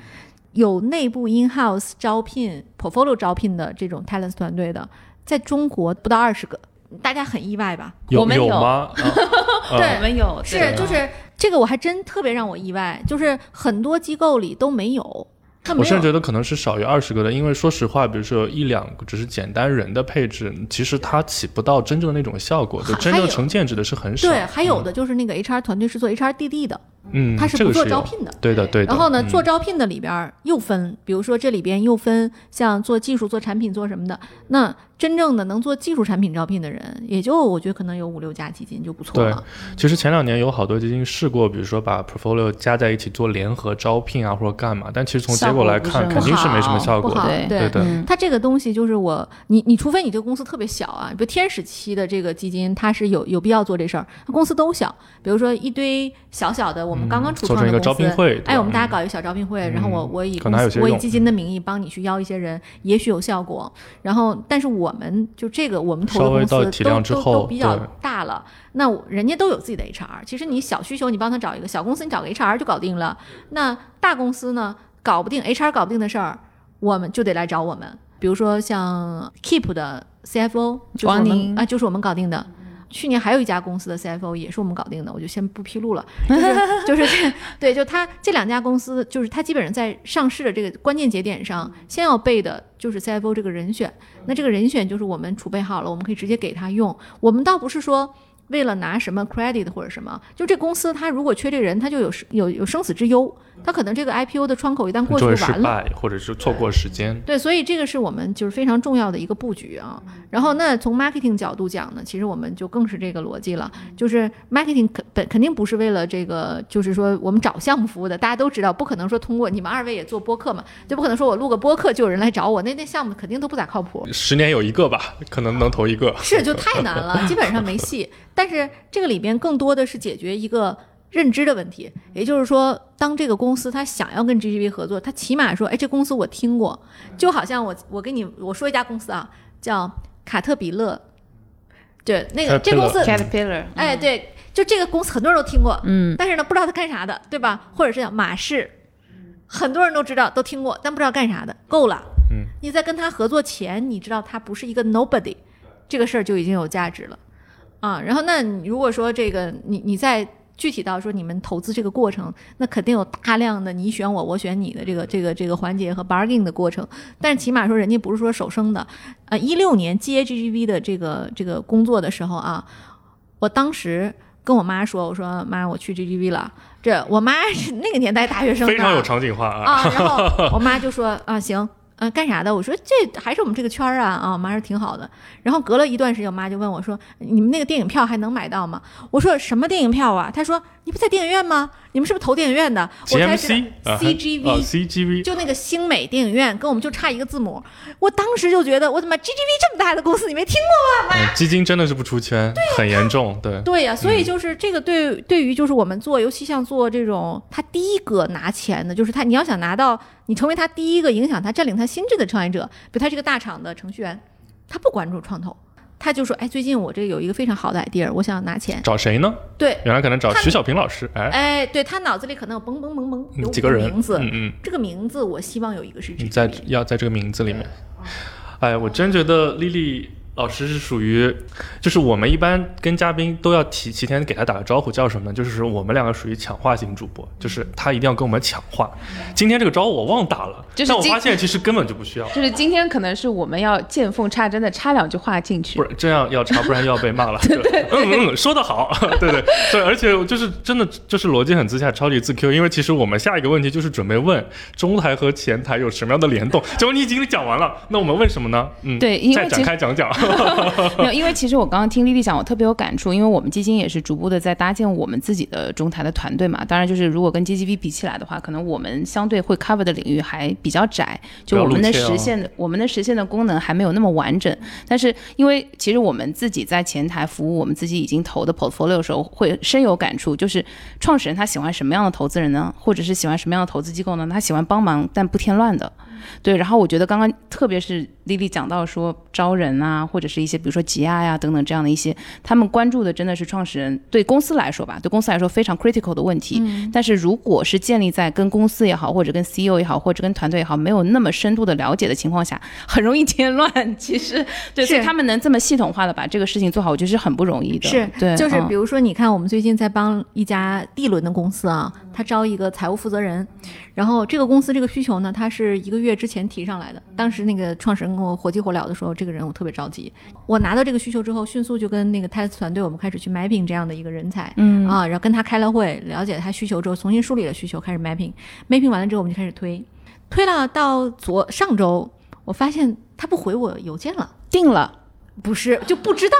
有内部 in house 招聘 portfolio 招聘的这种 talent 团队的，在中国不到二十个，大家很意外吧？有我们有吗？啊 (laughs) 对我们有是对就是这个我还真特别让我意外，就是很多机构里都没有，我甚至。觉得可能是少于二十个的，因为说实话，比如说有一两个只是简单人的配置，其实它起不到真正的那种效果，就真正成建制的是很少。对，还有的就是那个 HR 团队是做 HRDD 的，嗯，他是不做招聘的。对的，对的。然后呢，嗯做招聘的里边又分，比如说这里边又分像做技术、做产品、做什么的。那真正的能做技术产品招聘的人，也就我觉得可能有五六家基金就不错对了。其实前两年有好多基金试过，比如说把 portfolio 加在一起做联合招聘啊，或者干嘛，但其实从结果来看，肯定是没什么效果对对的嗯它这个东西就是我，你你除非你这个公司特别小啊，比如天使期的这个基金，它是有有必要做这事儿。它公司都小，比如说一堆小小的，我们刚刚初做成一个创的公司，招聘会，哎，我们大家搞一个小招聘会，然后我嗯我以可能还有些我以基金的名义帮你去邀一些人，也许有效果。然后，但是我们就这个，我们投的公司到体量之都都都比较大了，那人家都有自己的 HR。其实你小需求，你帮他找一个小公司，你找个 HR 就搞定了。那大公司呢，搞不定 HR 搞不定的事儿，我们就得来找我们。比如说像 Keep 的 CFO，就是我王宁们啊，就是我们搞定的。去年还有一家公司的 CFO 也是我们搞定的，我就先不披露了。就是就是这对，就他这两家公司，就是他基本上在上市的这个关键节点上，先要备的就是 CFO 这个人选。那这个人选就是我们储备好了，我们可以直接给他用。我们倒不是说。为了拿什么 credit 或者什么，就这公司他如果缺这个人，他就有有有生死之忧，它可能这个 IPO 的窗口一旦过去就。失败，或者是错过时间。对，所以这个是我们就是非常重要的一个布局啊。然后那从 marketing 角度讲呢，其实我们就更是这个逻辑了，就是 marketing 肯本肯定不是为了这个，就是说我们找项目服务的，大家都知道，不可能说通过你们二位也做播客嘛，就不可能说我录个播客就有人来找我，那那项目肯定都不咋靠谱。十年有一个吧，可能能投一个。是，就太难了，基本上没戏。但是这个里边更多的是解决一个认知的问题。也就是说，当这个公司他想要跟 GGB 合作，他起码说，哎，这公司我听过，就好像我我给你我说一家公司啊，叫卡特彼勒，对，那个这公司 Caterpillar，哎，对，就这个公司很多人都听过，嗯，但是呢，不知道他干啥的，对吧？或者是叫马氏，很多人都知道，都听过，但不知道干啥的。够了，嗯，你在跟他合作前，你知道他不是一个 nobody，这个事儿就已经有价值了，啊。然后，那你如果说这个，你你在具体到说你们投资这个过程，那肯定有大量的你选我，我选你的这个这个这个环节和 bargaining 的过程。但是起码说人家不是说手生的，呃，一六年接 GGV 的这个这个工作的时候啊，我当时跟我妈说，我说妈，我去 GGV 了。这我妈是那个年代大学生，非常有场景化啊。啊，然后我妈就说啊，行，嗯、干啥的？我说这还是我们这个圈儿啊，啊，我妈说挺好的。然后隔了一段时间，我妈就问我说，你们那个电影票还能买到吗？我说什么电影票啊？她说你不在电影院吗？你们是不是投电影院的？我才知道 GMC 啊 CGV 啊 CGV 就那个星美电影院，跟我们就差一个字母。我当时就觉得，我怎么 GGV 这么大的公司，你没听过吗？基金真的是不出圈，很严重。对，对呀、所以就是这个对对于就是我们做，尤其像做这种他第一个拿钱的，就是他你要想拿到你成为他第一个影响他占领他心智的创业者，比如他是个大厂的程序员，他不关注创投，他就说哎最近我这有一个非常好的 idea，我想拿钱，找谁呢？对，原来可能找徐小平老师，哎，哎对他脑子里可能有嘣嘣嘣嘣有几个人，名字，嗯嗯，这个名字我希望有一个是你在要在这个名字里面。哎，我真觉得丽丽老师是属于，就是我们一般跟嘉宾都要提提前给他打个招呼，叫什么呢？就是我们两个属于抢话型主播，就是他一定要跟我们抢话。今天这个招呼我忘打了，就是但我发现其实根本就不需要，就是今天可能是我们要见缝插针的插两句话进去不。是这样要插，不然又要被骂了。(laughs) 对嗯嗯，说得好，(laughs) 对对对，而且就是真的就是逻辑很自洽，超级自 Q。因为其实我们下一个问题就是准备问中台和前台有什么样的联动，结果你已经讲完了，那我们问什么呢？嗯，对因为再展开讲讲。(laughs) 没有，因为其实我刚刚听丽丽讲，我特别有感触，因为我们基金也是逐步的在搭建我们自己的中台的团队嘛。当然，就是如果跟 GGV 比起来的话，可能我们相对会 cover 的领域还比较窄，就我们的实现的、我们的实现的功能还没有那么完整。但是因为其实我们自己在前台服务，我们自己已经投的 portfolio 的时候，会深有感触，就是创始人他喜欢什么样的投资人呢？或者是喜欢什么样的投资机构呢？他喜欢帮忙但不添乱的。对，然后我觉得刚刚特别是丽丽讲到说招人啊，或者是一些比如说挤压呀等等这样的一些，他们关注的真的是创始人对公司来说吧，对公司来说非常 critical 的问题。但是如果是建立在跟公司也好，或者跟 CEO 也好，或者跟团队也好，没有那么深度的了解的情况下，很容易添乱。其实，对，所以他们能这么系统化的把这个事情做好，我觉得是很不容易的。是，对，就是嗯比如说，你看我们最近在帮一家 D 轮的公司啊，他招一个财务负责人，然后这个公司这个需求呢，它是一个月之前提上来的。当时那个创始人跟我火急火燎的说，这个人我特别着急。我拿到这个需求之后，迅速就跟那个 TES 团队，我们开始去 mapping 这样的一个人才，嗯啊，然后跟他开了会，了解他需求之后，重新梳理了需求，开始 mapping，mapping 完了之后，我们就开始推，推了到昨上周，我发现他不回我邮件了，定了。不是就不知道，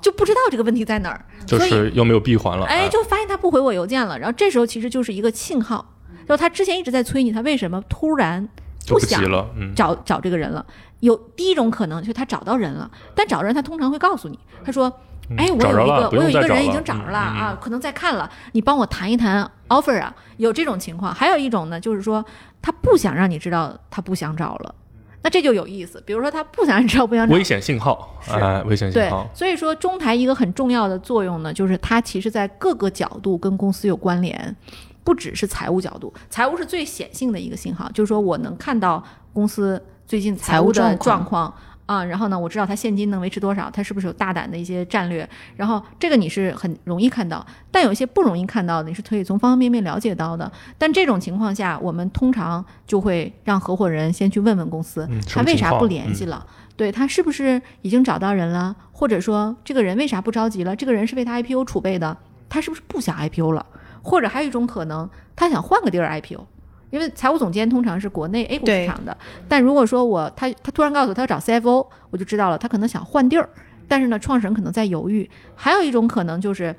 就不知道这个问题在哪儿，就所以是又没有闭环了。哎，啊就发现他不回我邮件了。然后这时候其实就是一个信号，就他之前一直在催你，他为什么突然就不急想了，嗯，找找这个人了？有第一种可能就是他找到人了，但找人他通常会告诉你，他说。哎，我有一个我有一个人已经找着了啊，可能在看了，你帮我谈一谈 offer 啊，有这种情况。还有一种呢，就是说他不想让你知道他不想找了，那这就有意思。比如说他不想让你知道不想找，危险信号，是哎，危险信对号，，所以说中台一个很重要的作用呢，就是它其实在各个角度跟公司有关联，不只是财务角度，财务是最显性的一个信号，就是说我能看到公司最近财务的状状况。啊，然后呢，我知道他现金能维持多少，他是不是有大胆的一些战略，然后这个你是很容易看到，但有一些不容易看到的，你是可以从方方面面了解到的。但这种情况下，我们通常就会让合伙人先去问问公司，嗯他为啥不联系了？对他是不是已经找到人了，或者说这个人为啥不着急了？这个人是为他 IPO 储备的，他是不是不想 IPO 了？或者还有一种可能，他想换个地儿 IPO。因为财务总监通常是国内 A 股市场的，但如果说我他他突然告诉我他要找 CFO，我就知道了，他可能想换地儿，但是呢，创始人可能在犹豫。还有一种可能就是，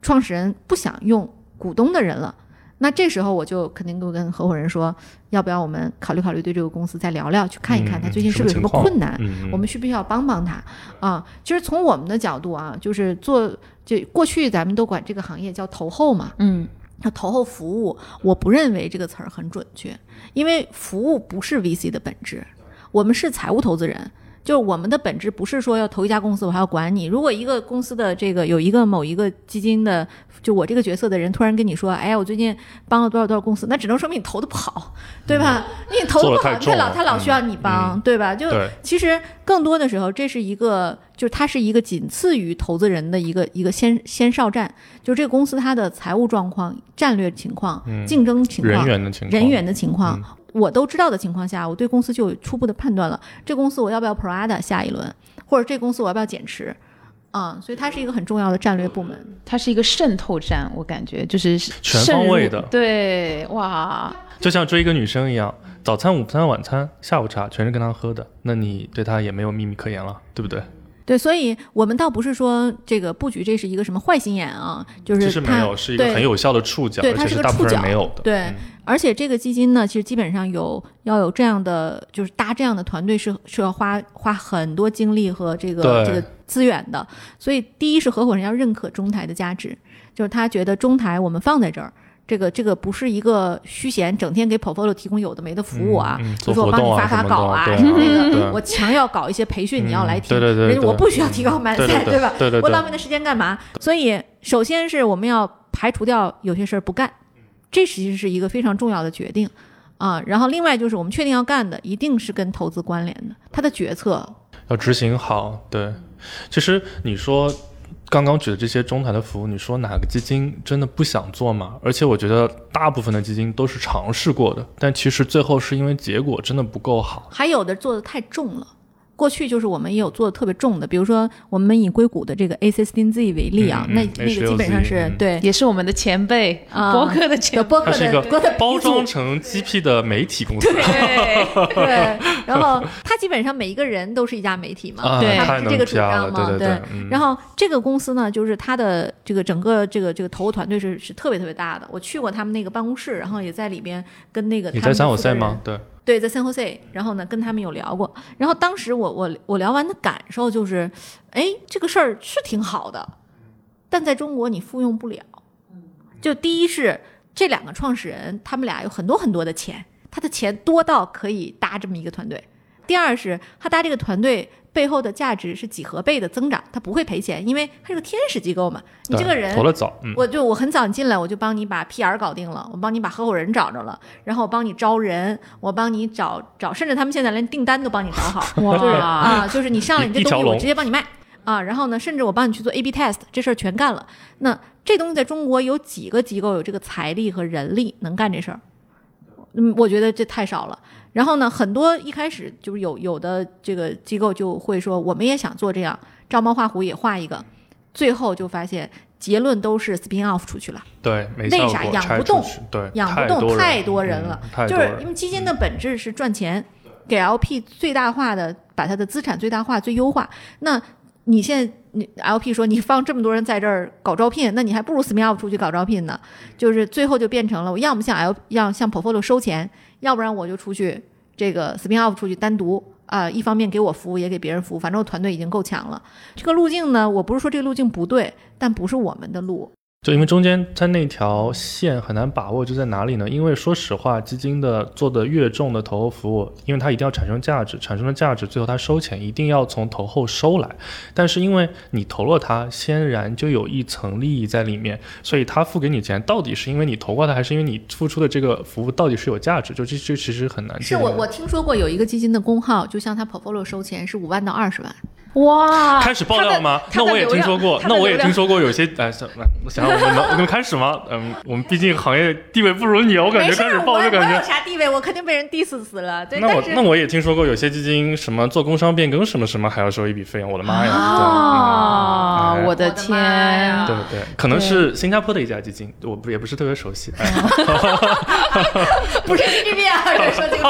创始人不想用股东的人了，那这时候我就肯定会跟合伙人说，要不要我们考虑考虑对这个公司再聊聊，去看一看嗯他最近是不是有什么困难，嗯，我们需不需要帮帮他啊？其实从我们的角度啊，就是做就过去咱们都管这个行业叫投后嘛，嗯，那投后服务，我不认为这个词儿很准确，因为服务不是 VC 的本质，我们是财务投资人。就是我们的本质不是说要投一家公司，我还要管你。如果一个公司的这个有一个某一个基金的，就我这个角色的人突然跟你说，哎呀，我最近帮了多少多少公司，那只能说明你投的不好，对吧？你投的不好，他老他老需要你帮，嗯。对吧？就其实更多的时候，这是一个，就是它是一个仅次于投资人的一个一个先先哨站，就是这个公司它的财务状况、战略情况、嗯。竞争情况、人员的情况，人员的情况嗯，我都知道的情况下，我对公司就有初步的判断了。这公司我要不要 Prada 下一轮，或者这公司我要不要减持？啊、所以它是一个很重要的战略部门。它是一个渗透战，我感觉就是全方位的对，哇，就像追一个女生一样，早餐、午餐、晚餐、下午茶全是跟她喝的，那你对她也没有秘密可言了，对不对？对，所以我们倒不是说这个布局这是一个什么坏心眼啊，就其是它实没有，是一个对很有效的触角，对它是而且是大部分个触角人没有的。对嗯而且这个基金呢，其实基本上有要有这样的，就是搭这样的团队是是要花花很多精力和这个这个资源的。所以第一是合伙人要认可中台的价值，就是他觉得中台我们放在这儿。这个这个不是一个虚闲，整天给 portfolio 提供有的没的服务啊，嗯嗯就说我帮你发发稿啊，什么那个我强要搞一些培训，你要来听，对对对我不需要提高满赛，对吧？对对对我浪费的时间干嘛？所以首先是我们要排除掉有些事儿不干，这其实是一个非常重要的决定啊。然后另外就是我们确定要干的，一定是跟投资关联的，它的决策要执行好。对，其实你说刚刚举的这些中台的服务，你说哪个基金真的不想做吗？而且我觉得大部分的基金都是尝试过的，但其实最后是因为结果真的不够好。还有的做的太重了。过去就是我们也有做的特别重的，比如说我们以硅谷的这个 A 6 0 Z 为例啊，那那个基本上是嗯。对。也是我们的前辈，啊。博客的前辈，有播客它是一个的包装成 GP 的媒体公司。对，(laughs) 对，然后他基本上每一个人都是一家媒体嘛，啊，对是这个主张嘛，对对，嗯。然后这个公司呢，就是他的这个整个这个这个投入团队是是特别特别大的。我去过他们那个办公室，然后也在里边跟那个他们你在三火的负责人赛吗？对，对，在 San Jose，然后呢跟他们有聊过。然后当时我我我聊完的感受就是，哎，这个事儿是挺好的，但在中国你复用不了。就第一是这两个创始人，他们俩有很多很多的钱，他的钱多到可以搭这么一个团队。第二是他搭这个团队背后的价值是几何倍的增长，它不会赔钱，因为它是个天使机构嘛。你这个人投的早，嗯，我就我很早进来，我就帮你把 PR 搞定了，我帮你把合伙人找着了，然后我帮你招人，我帮你找找，甚至他们现在连订单都帮你找好，哇就是啊，就是你 (laughs) 上来你这东西，我直接帮你卖啊，然后呢，甚至我帮你去做 A/B test，这事儿全干了。那这东西在中国有几个机构有这个财力和人力能干这事儿？嗯，我觉得这太少了。然后呢，很多一开始就是有有的这个机构就会说，我们也想做这样，照猫画虎也画一个，最后就发现结论都是 spin off 出去了。对，没为啥养不动对，养不动，太太多多人了嗯。就是因为基金的本质是赚钱，给 LP 最大化的把它的资产最大化、最优化。那你现在你 LP 说你放这么多人在这儿搞招聘，那你还不如 spin off 出去搞招聘呢。就是最后就变成了我要么向 L 要向 portfolio 收钱，要不然我就出去这个 spin off 出去单独。啊、一方面给我服务，也给别人服务，反正我团队已经够强了。这个路径呢，我不是说这个路径不对，但不是我们的路。就因为中间它那条线很难把握，就在哪里呢？因为说实话，基金的做的越重的投后服务，因为它一定要产生价值，产生了价值，最后它收钱一定要从投后收来。但是因为你投了它，先然就有一层利益在里面，所以他付给你钱，到底是因为你投过它，还是因为你付出的这个服务到底是有价值？就这这其实很难。是我我听说过有一个基金的工号，就向他 portfolio 收钱是五万到二十万。哇，开始爆料吗？那我也听说过，那我也听说过有些哎，想想我们能我们开始吗？(laughs) 嗯，我们毕竟行业地位不如你，我感觉开始爆我我有就感觉。啥地位？我肯定被人 diss 死了。对，那我那我也听说过有些基金什么做工商变更什么什么还要收一笔费用，我的妈呀！啊，对嗯哎我的天呀，对对对，可能是新加坡的一家基金，我不也不是特别熟悉。哎 (laughs) (laughs) 不是 GDP 啊，这说清楚。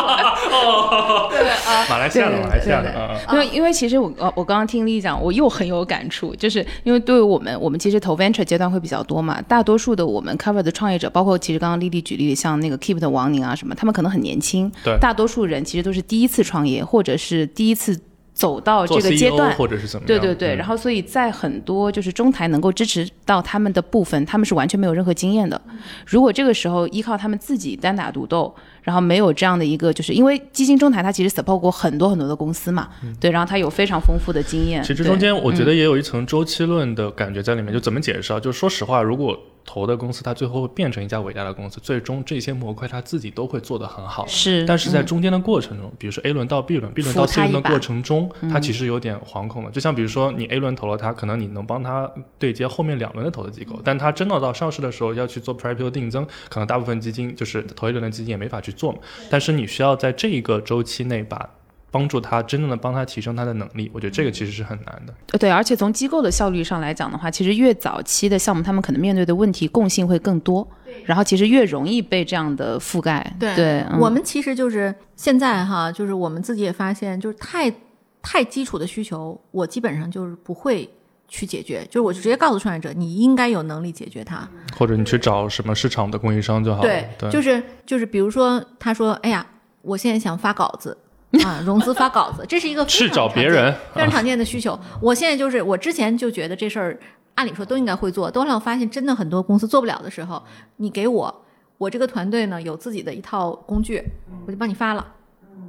对啊，马来西亚的，马来西亚的。因为因为其实我呃我刚刚听丽讲，我又很有感触，就是因为对于我们，我们其实投 venture 阶段会比较多嘛，大多数的我们 cover 的创业者，包括其实刚刚丽丽举例，像那个 Keep 的王宁啊什么，他们可能很年轻，对大多数人其实都是第一次创业，或者是第一次走到这个阶段，或者是怎么样？对对对，嗯然后所以在很多就是中台能够支持到他们的部分，他们是完全没有任何经验的。如果这个时候依靠他们自己单打独斗，然后没有这样的一个，就是因为基金中台它其实 support 过很多很多的公司嘛，对，然后它有非常丰富的经验。其实中间我觉嗯得也有一层周期论的感觉在里面，就怎么解释啊？就说实话，如果投的公司它最后会变成一家伟大的公司，最终这些模块它自己都会做得很好。是，但是在中间的过程中，比如说 A 轮到 B 轮，B 轮到 C 轮的过程中，它其实有点惶恐了。就像比如说你 A 轮投了它，可能你能帮它对接后面两轮的投资机构，但它真的到上市的时候要去做 pre-IPO 定增，可能大部分基金就是头一轮的基金也没法去做嘛。但是你需要在这一个周期内把帮助他真正的帮他提升他的能力，我觉得这个其实是很难的。呃对，而且从机构的效率上来讲的话，其实越早期的项目，他们可能面对的问题共性会更多，然后其实越容易被这样的覆盖。对对，嗯我们其实就是现在哈，就是我们自己也发现，就是太太基础的需求，我基本上就是不会去解决，就是我就直接告诉创业者，你应该有能力解决它。或者你去找什么市场的供应商就好了。对，对，就是就是，比如说他说，哎呀，我现在想发稿子。啊，融资发稿子，这是一个非去常常见找别人非常常见的需求。我现在就是，我之前就觉得这事儿，按理说都应该会做，都让我发现真的很多公司做不了的时候，你给我，我这个团队呢有自己的一套工具，我就帮你发了，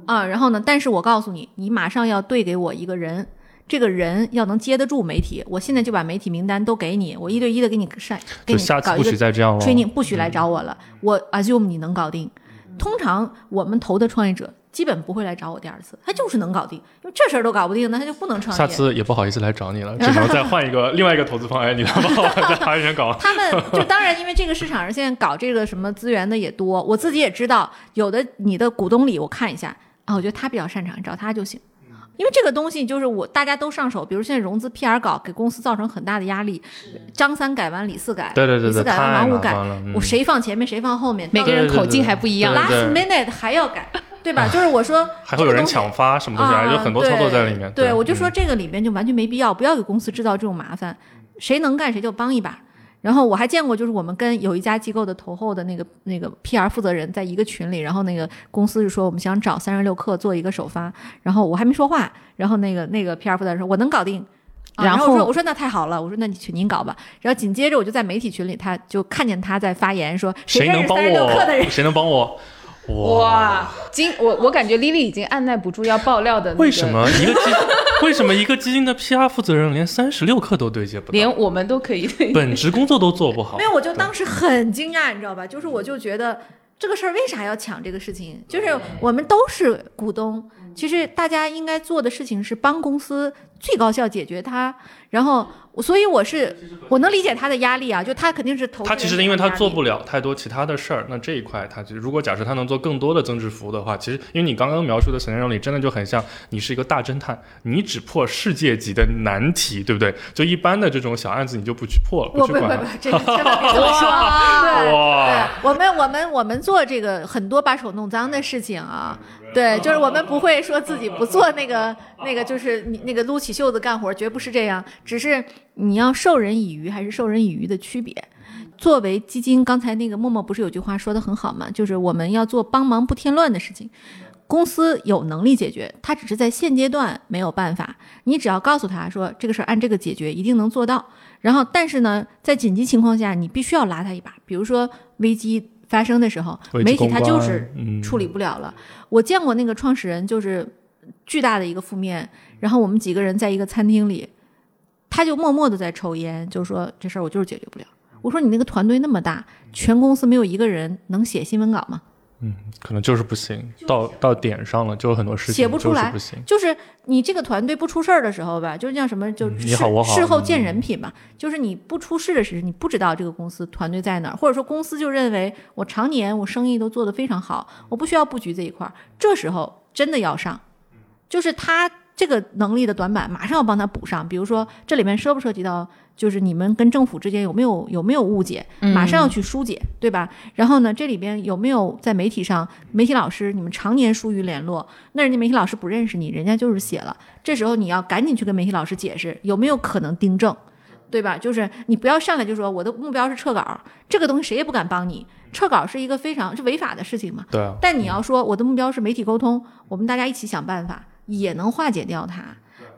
啊，然后呢，但是我告诉你，你马上要对给我一个人，这个人要能接得住媒体，我现在就把媒体名单都给你，我一对一的给你晒，给你搞一个许再这样了。training 不许来找我了，我 assume 你能搞定。通常我们投的创业者基本不会来找我第二次，他就是能搞定，因为这事儿都搞不定，那他就不能创业。下次也不好意思来找你了，只能再换一个另外一个投资方。哎，你来帮我再花一点搞。(laughs) 他们就当然，因为这个市场上现在搞这个什么资源的也多，我自己也知道，有的你的股东里我看一下啊，我觉得他比较擅长，找他就行。因为这个东西就是我大家都上手，比如现在融资 PR 搞给公司造成很大的压力，张三改完李四改，对对对对，李四改完王五改，我谁放前面谁放后面，每个人口径还不一样。last minute 还要改，对吧？就是我说还会有人抢发什么东西，啊，有很多操作在里面。对，对我就说嗯这个里面就完全没必要，不要给公司制造这种麻烦，谁能干谁就帮一把。然后我还见过，就是我们跟有一家机构的投后的那个那个 PR 负责人在一个群里，然后那个公司就说我们想找三十六氪做一个首发，然后我还没说话，然后那个那个 PR 负责人说我能搞定。啊然然后我说我说那太好了，我说那你去您搞吧。然后紧接着我就在媒体群里，他就看见他在发言说谁能帮我？谁能帮我？哇，今我我感觉 Lily 已经按耐不住要爆料的、那个，为什么 (laughs) 一个基为什么一个基金的 PR 负责人连三十六氪都对接不到，连我们都可以对？本职工作都做不好没？有，我就当时很惊讶，你知道吧？就是我就觉得这个事儿为啥要抢这个事情？就是我们都是股东，其实大家应该做的事情是帮公司最高效解决它。然后，所以我是我能理解他的压力啊，就他肯定是投他其实因为他做不了太多其他的事儿，那这一块他就如果假设他能做更多的增值服务的话，其实因为你刚刚描述的 scenario 里真的就很像你是一个大侦探，你只破世界级的难题，对不对？就一般的这种小案子你就不去破了，我不不去管了。，不这个千万别这么说。对对，我们我们我们做这个很多把手弄脏的事情啊，对，就是我们不会说自己不做那个那个，就是你那个撸起袖子干活，绝不是这样，只是你要授人以鱼还是授人以渔的区别。作为基金，刚才那个默默不是有句话说的很好吗？就是我们要做帮忙不添乱的事情。公司有能力解决，他只是在现阶段没有办法。你只要告诉他说这个事儿按这个解决，一定能做到。然后，但是呢，在紧急情况下，你必须要拉他一把。比如说危机发生的时候，媒体他就是嗯处理不了了。我见过那个创始人就是巨大的一个负面，然后我们几个人在一个餐厅里，他就默默的在抽烟，就说这事儿我就是解决不了。我说你那个团队那么大，全公司没有一个人能写新闻稿吗？可能就是不行，到到点上了，就有很多事情写不出来就是不行。就是你这个团队不出事儿的时候吧，就是叫什么，就嗯事你好我好事后见人品嘛。就是你不出事的时候，你不知道这个公司团队在哪儿，或者说公司就认为我常年我生意都做得非常好，我不需要布局这一块儿。这时候真的要上，就是他这个能力的短板马上要帮他补上。比如说这里面涉不涉及到，就是你们跟政府之间有没有有没有误解，马上要去疏解，对吧？然后呢，这里边有没有在媒体上，媒体老师你们常年疏于联络，那人家媒体老师不认识你，人家就是写了，这时候你要赶紧去跟媒体老师解释，有没有可能订正。对吧？就是你不要上来就说我的目标是撤稿，这个东西谁也不敢帮你。撤稿是一个非常是违法的事情嘛。对啊。但你要说我的目标是媒体沟通，我们大家一起想办法，也能化解掉它。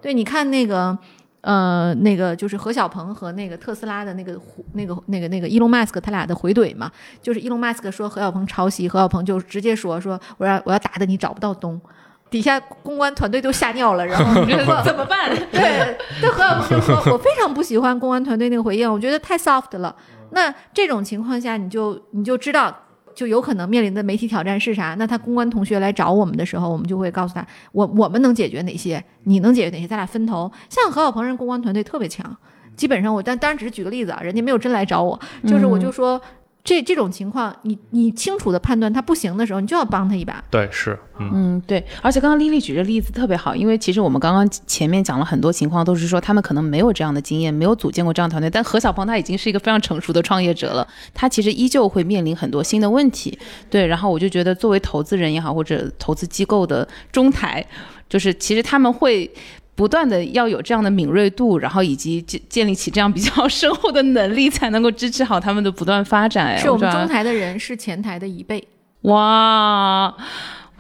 对，你看那个，呃，那个就是何小鹏和那个特斯拉的那个那个那个那个伊隆马斯克他俩的回怼嘛，就是伊隆马斯克说何小鹏抄袭，何小鹏就直接说说我要我要打的你找不到东。底下公关团队都吓尿了，然后 (laughs) 怎么办？(laughs) 对，那何小鹏就说：“我非常不喜欢公关团队那个回应，我觉得太 soft 了。”那这种情况下，你就你就知道，就有可能面临的媒体挑战是啥？那他公关同学来找我们的时候，我们就会告诉他：我我们能解决哪些？你能解决哪些？咱俩分头。像何小鹏人公关团队特别强，基本上我但当然只是举个例子啊，人家没有真来找我，就是我就说。这这种情况，你你清楚的判断他不行的时候，你就要帮他一把。对，是，嗯，对。而且刚刚丽丽举的例子特别好，因为其实我们刚刚前面讲了很多情况，都是说他们可能没有这样的经验，没有组建过这样团队。但何小鹏他已经是一个非常成熟的创业者了，他其实依旧会面临很多新的问题。对，然后我就觉得，作为投资人也好，或者投资机构的中台，就是其实他们会。不断的要有这样的敏锐度，然后以及建建立起这样比较深厚的能力，才能够支持好他们的不断发展。是我们中台的人是前台的一倍，哇。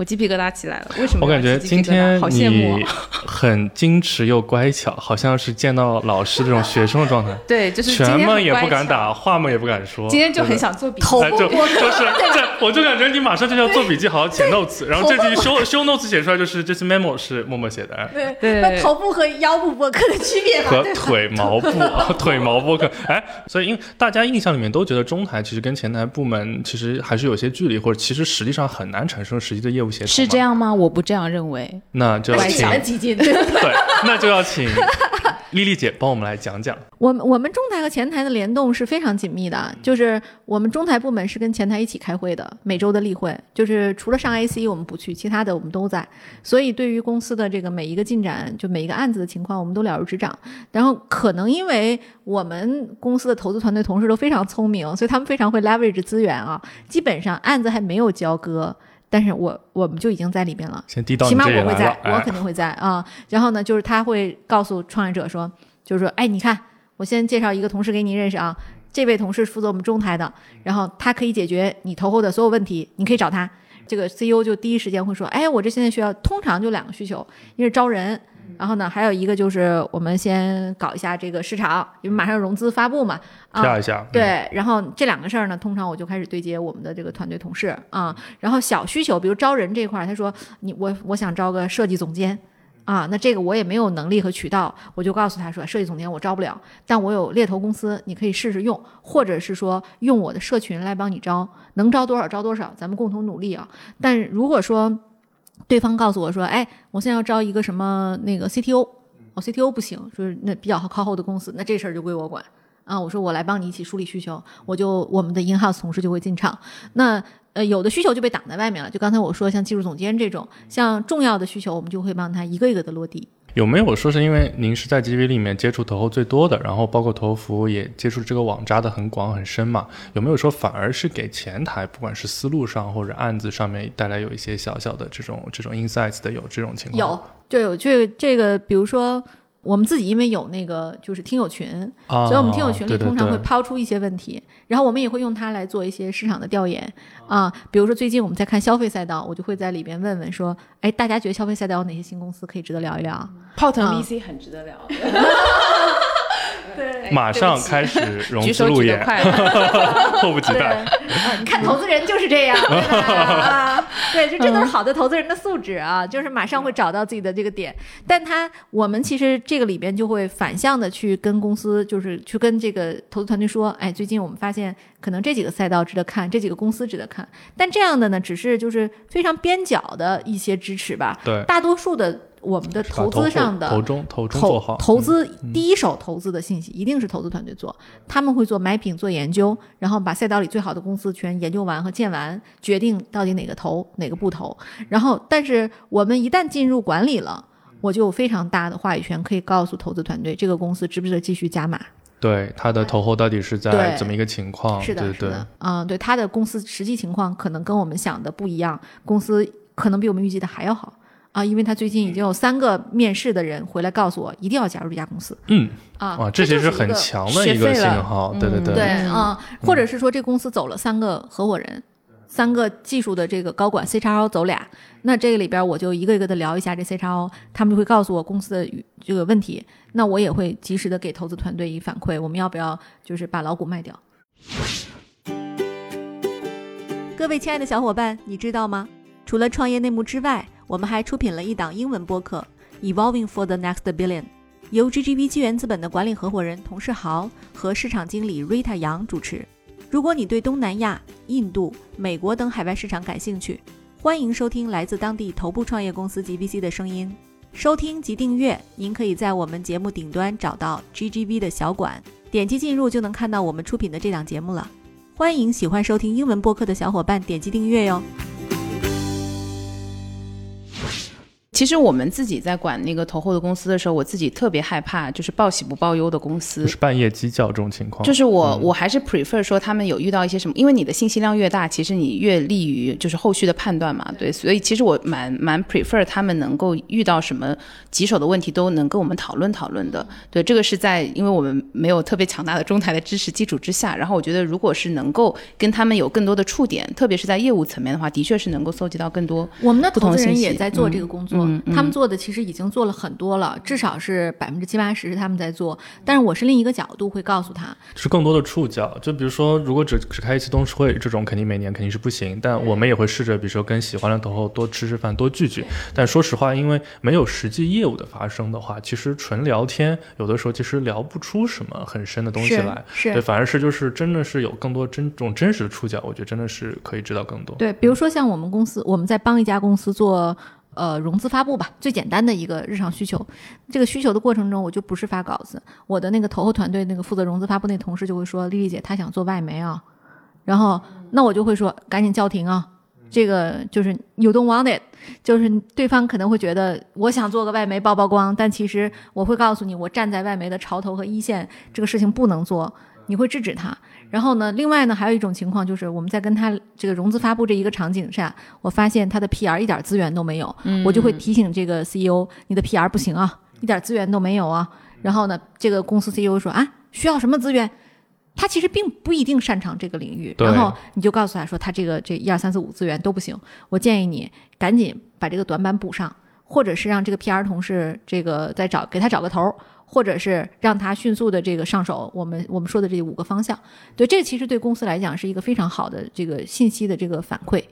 我鸡皮疙瘩起来了，为什么？我感觉今天你 (laughs) 很矜持又乖巧，好像是见到老师这种学生的状态。(laughs) 对，就是拳嘛也不敢打，话嘛也不敢说。今天就很想做笔记，就就是这，我就感觉你马上就要做笔记，好好写 notes，然后这句修修 notes 写出来就是这次 memo 是默默写的。对对，那头部和腰部播客的区别和腿毛部 (laughs) 腿毛播客。哎，所以因为大家印象里面都觉得中台其实跟前台部门其实还是有些距离，或者其实实际上很难产生实际的业务。是这样吗？我不这样认为。那就要请基金 (laughs) 对，那就要请丽丽姐帮我们来讲讲。我们我们中台和前台的联动是非常紧密的，就是我们中台部门是跟前台一起开会的，每周的例会，就是除了上 AC 我们不去，其他的我们都在。所以对于公司的这个每一个进展，就每一个案子的情况，我们都了如指掌。然后可能因为我们公司的投资团队同事都非常聪明，所以他们非常会 leverage 资源啊。基本上案子还没有交割。但是我我们就已经在里面了，起码我会在，我肯定会在啊。然后呢，就是他会告诉创业者说，就是说，哎，你看，我先介绍一个同事给你认识啊。这位同事负责我们中台的，然后他可以解决你投后的所有问题，你可以找他。这个 CEO 就第一时间会说，哎，我这现在需要，通常就两个需求，一是招人。然后呢，还有一个就是我们先搞一下这个市场，因为马上融资发布嘛，跳一下。对，然后这两个事儿呢，通常我就开始对接我们的这个团队同事啊。然后小需求，比如招人这块儿，他说你我我想招个设计总监啊，那这个我也没有能力和渠道，我就告诉他说，设计总监我招不了，但我有猎头公司，你可以试试用，或者是说用我的社群来帮你招，能招多少招多少，咱们共同努力啊。但如果说对方告诉我说：“哎，我现在要招一个什么那个 CTO，哦，CTO 不行，说那比较靠后的公司，那这事儿就归我管啊。”我说：“我来帮你一起梳理需求，我就我们的 in house 同事就会进场。那呃，有的需求就被挡在外面了，就刚才我说像技术总监这种，像重要的需求，我们就会帮他一个一个的落地。”有没有说是因为您是在 GTV 里面接触投后最多的，然后包括投后服务也接触这个网扎的很广很深嘛？有没有说反而是给前台，不管是思路上或者案子上面带来有一些小小的这种这种 insights 的有这种情况？有，就有这这个，比如说。我们自己因为有那个就是听友群，所以我们听友群里通常会抛出一些问题，然后我们也会用它来做一些市场的调研啊。比如说最近我们在看消费赛道，我就会在里边问问说，哎，大家觉得消费赛道有哪些新公司可以值得聊一聊？泡腾 VC 很值得聊。对，马上开始融资路演，(laughs) 迫不及待。你看投资人就是这样啊，对，就这都是好的投资人的素质啊，就是马上会找到自己的这个点。但他我们其实这个里边就会反向的去跟公司，就是去跟这个投资团队说，哎，最近我们发现可能这几个赛道值得看，这几个公司值得看。但这样的呢，只是就是非常边角的一些支持吧。对，大多数的。我们的投资上的投中投中做好投资第一手投资的信息一定是投资团队做，他们会做买品做研究，然后把赛道里最好的公司全研究完和建完，决定到底哪个投哪个不投。然后，但是我们一旦进入管理了，我就有非常大的话语权，可以告诉投资团队这个公司值不值得继续加码。对它的投后到底是在怎么一个情况？是的，对对是的，嗯，对，他的公司实际情况可能跟我们想的不一样，公司可能比我们预计的还要好啊，因为他最近已经有三个面试的人回来告诉我，一定要加入这家公司嗯，啊。哇，这其实很就是一个强的一个信号，对对嗯对对嗯啊、或者是说这公司走了三个合伙人，三个技术的这个高管 C 叉 O 走俩，那这个里边我就一个一个的聊一下这 C 叉 O，他们就会告诉我公司的这个问题，那我也会及时的给投资团队以反馈，我们要不要就是把老股卖掉？各位亲爱的小伙伴，你知道吗？除了创业内幕之外，我们还出品了一档英文播客《Evolving for the Next Billion》，由 GGV 纪元资本的管理合伙人童世豪和市场经理 Rita 杨主持。如果你对东南亚、印度、美国等海外市场感兴趣，欢迎收听来自当地头部创业公司 GVC 的声音。收听及订阅，您可以在我们节目顶端找到 GGV 的小馆，点击进入就能看到我们出品的这档节目了。欢迎喜欢收听英文播客的小伙伴点击订阅哟。其实我们自己在管那个投后的公司的时候，我自己特别害怕，就是报喜不报忧的公司。就。是半夜鸡叫这种情况，就是我，我还是 prefer 说他们有遇到一些什么，因为你的信息量越大，其实你越利于就是后续的判断嘛，对，所以其实我蛮蛮 prefer 他们能够遇到什么棘手的问题都能跟我们讨论讨论的，对，这个是在因为我们没有特别强大的中台的支持基础之下，然后我觉得如果是能够跟他们有更多的触点，特别是在业务层面的话，的确是能够搜集到更多我们的不同投资人信息。也在做这个工作，嗯嗯他们做的其实已经做了很多了，至少是百分之七八十是他们在做。但是我是另一个角度会告诉他，是更多的触角。就比如说，如果只只开一次董事会，这种肯定每年肯定是不行。但我们也会试着，比如说跟喜欢的投后多吃吃饭，多聚聚。但说实话，因为没有实际业务的发生的话，其实纯聊天，有的时候其实聊不出什么很深的东西是来。是对，反而是就是真的是有更多真这种真实的触角，我觉得真的是可以知道更多。对，比如说像我们公司，我们在帮一家公司做呃融资发布吧，最简单的一个日常需求。这个需求的过程中，我就不是发稿子，我的那个投后团队那个负责融资发布那同事就会说：“丽丽姐，她想做外媒啊。”然后那我就会说：“赶紧叫停啊！”这个就是 you don't want it，就是对方可能会觉得我想做个外媒曝曝光，但其实我会告诉你，我站在外媒的潮头和一线，这个事情不能做，你会制止他。然后呢，另外呢，还有一种情况就是我们在跟他这个融资发布这一个场景下，我发现他的 PR 一点资源都没有，我就会提醒这个 CEO，你的 PR 不行啊，一点资源都没有啊。然后呢，这个公司 CEO 说啊，需要什么资源？他其实并不一定擅长这个领域，然后你就告诉他说，他这个这一二三四五资源都不行，我建议你赶紧把这个短板补上，或者是让这个 PR 同事这个再找给他找个头儿，或者是让他迅速的这个上手。我们我们说的这五个方向，对这其实对公司来讲是一个非常好的这个信息的这个反馈。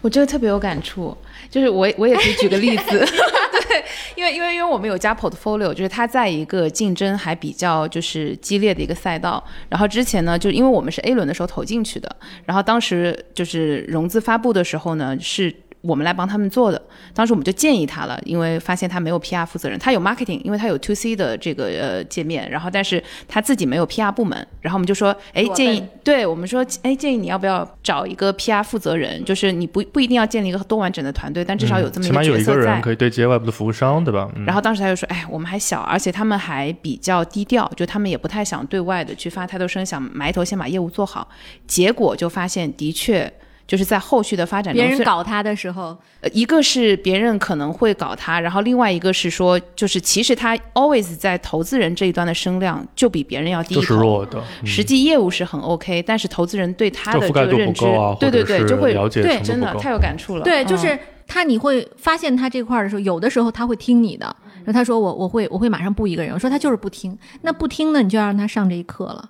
我这个特别有感触，就是我我也可以举个例子 (laughs) (laughs) 对，因为因为因为我们有加 portfolio，就是它在一个竞争还比较就是激烈的一个赛道，然后之前呢，就因为我们是 A 轮的时候投进去的，然后当时就是融资发布的时候呢是。我们来帮他们做的，当时我们就建议他了，因为发现他没有 PR 负责人，他有 marketing，因为他有 to C 的这个呃界面，然后但是他自己没有 PR 部门，然后我们就说，哎，建议对我们说，哎，建议你要不要找一个 PR 负责人，就是你不不一定要建立一个多完整的团队，但至少有这么嗯起码有。一个人可以对接外部的服务商，对吧？嗯、然后当时他就说：“哎，我们还小，而且他们还比较低调，就他们也不太想对外的去发太多声，想埋头先把业务做好。结果就发现，的确就是在后续的发展中，别人搞他的时候，呃一个是别人可能会搞他，然后另外一个是说，就是其实他 always 在投资人这一端的声量就比别人要低是头。弱的，嗯实际业务是很 OK，但是投资人对他的这个认知，啊，对对对，就会了解对真的太有感触了。对，就嗯是他你会发现他这块儿的时候，有的时候他会听你的，然后他说我我会我会马上布一个人，我说他就是不听，那不听呢，你就要让他上这一课了。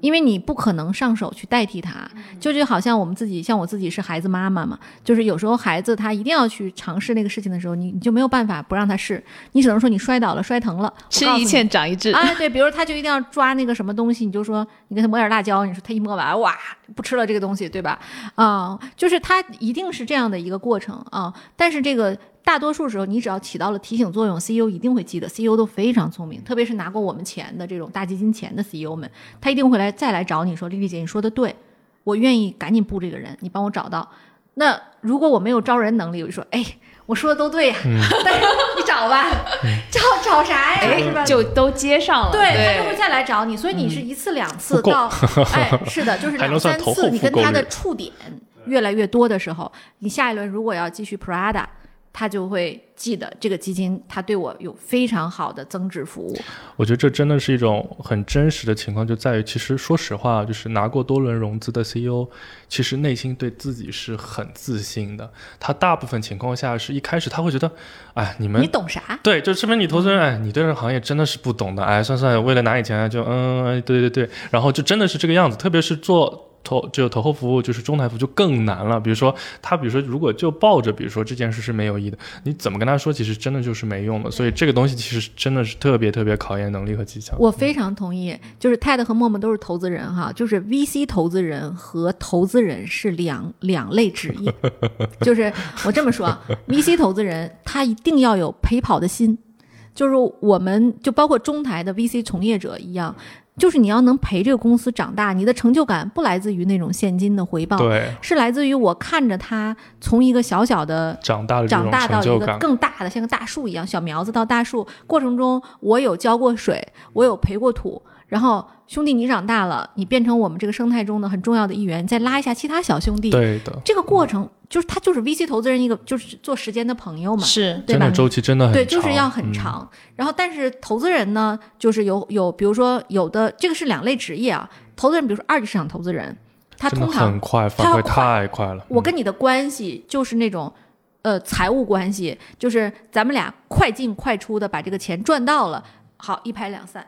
因为你不可能上手去代替他，就就好像我们自己，像我自己是孩子妈妈嘛，就是有时候孩子他一定要去尝试那个事情的时候，你你就没有办法不让他试，你只能说你摔倒了、摔疼了，吃一堑长一智。啊，对，比如他就一定要抓那个什么东西，你就说你给他抹点辣椒，你说他一摸完，哇，不吃了这个东西，对吧？啊、就是他一定是这样的一个过程啊、但是这个大多数时候，你只要起到了提醒作用，CEO 一定会记得，CEO 都非常聪明，特别是拿过我们钱的这种大基金钱的 CEO 们，他一定会来再来找你说，丽丽姐，你说的对，我愿意赶紧布这个人，你帮我找到。那如果我没有招人能力，我就说，哎，我说的都对呀、(laughs) 但是你找找吧，找找啥呀？是吧？就都接上了。对他就会再来找你，所以你是一次两次到，(laughs) 哎，是的，就是 (laughs) 两三次，你跟他的触点越来越多的时候，你下一轮如果要继续 Prada，他就会记得这个基金，他对我有非常好的增值服务。我觉得这真的是一种很真实的情况，就在于其实说实话，就是拿过多轮融资的 CEO，其实内心对自己是很自信的。他大部分情况下是一开始他会觉得，哎，你们你懂啥？对，就说明你投资人，哎，你对这个行业真的是不懂的，哎，算算，为了拿你钱就嗯，哎对对对，然后就真的是这个样子，特别是做。投就投后服务，就是中台服务就更难了。比如说他，比如说如果就抱着，比如说这件事是没有意义的，你怎么跟他说，其实真的就是没用的。所以这个东西其实真的是特别特别考验能力和技巧。我非常同意，就是 Ted 和默默都是投资人哈，就是 VC 投资人和投资人是两两类职业。(laughs) 就是我这么说，VC 投资人他一定要有陪跑的心，就是我们就包括中台的 VC 从业者一样。就是你要能陪这个公司长大，你的成就感不来自于那种现金的回报，对，是来自于我看着它从一个小小的长大的长大到一个更大的，像个大树一样，小苗子到大树过程中，我有浇过水，我有培过土，然后兄弟你长大了，你变成我们这个生态中的很重要的一员，你再拉一下其他小兄弟，对的，这个过程就是他就是 VC 投资人一个就是做时间的朋友嘛，是对吧真的？周期真的很对，就是要很嗯长。然后，但是投资人呢，就是有有，比如说有的这个是两类职业啊。投资人，比如说二级市场投资人，他通常很快，反馈太快了。嗯我跟你的关系就是那种，呃，财务关系，就是咱们俩快进快出的把这个钱赚到了，好一拍两散，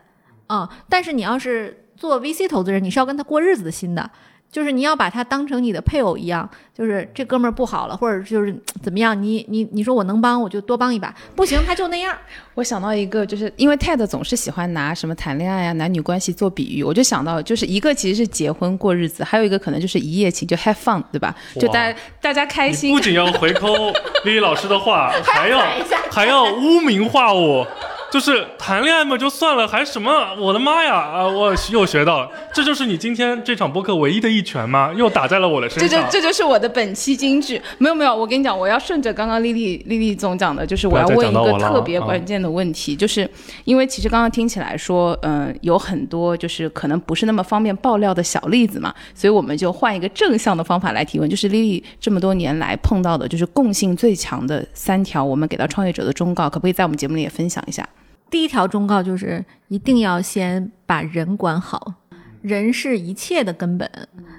啊、但是你要是做 VC 投资人，你是要跟他过日子的心的。就是你要把他当成你的配偶一样，就是这哥们儿不好了，或者就是怎么样，你你你说我能帮，我就多帮一把，不行他就那样。我想到一个，就是因为 TED 总是喜欢拿什么谈恋爱啊、男女关系做比喻，我就想到，就是一个其实是结婚过日子，还有一个可能就是一夜情，就 have fun，对吧？就大家大家开心不。仅要回扣 (laughs) 丽丽老师的话，还要还要污名化我，就是谈恋爱嘛就算了，还什么？我的妈呀！啊，我又学到了，这就是你今天这场播客唯一的一拳吗？又打在了我的身上。这就这就是我的本期金句，没有没有，我跟你讲，我要顺着刚刚丽丽丽丽总讲的，就是我要问一个特别啊关键的问题，就是因为其实刚刚听起来说，嗯、有很多就是可能不是那么方便爆料的小例子嘛，所以我们就换一个正向的方法来提问，就是丽丽这么多年来碰到的，就是共性最强的三条，我们给到创业者的忠告，可不可以在我们节目里也分享一下？第一条忠告就是一定要先把人管好，人是一切的根本。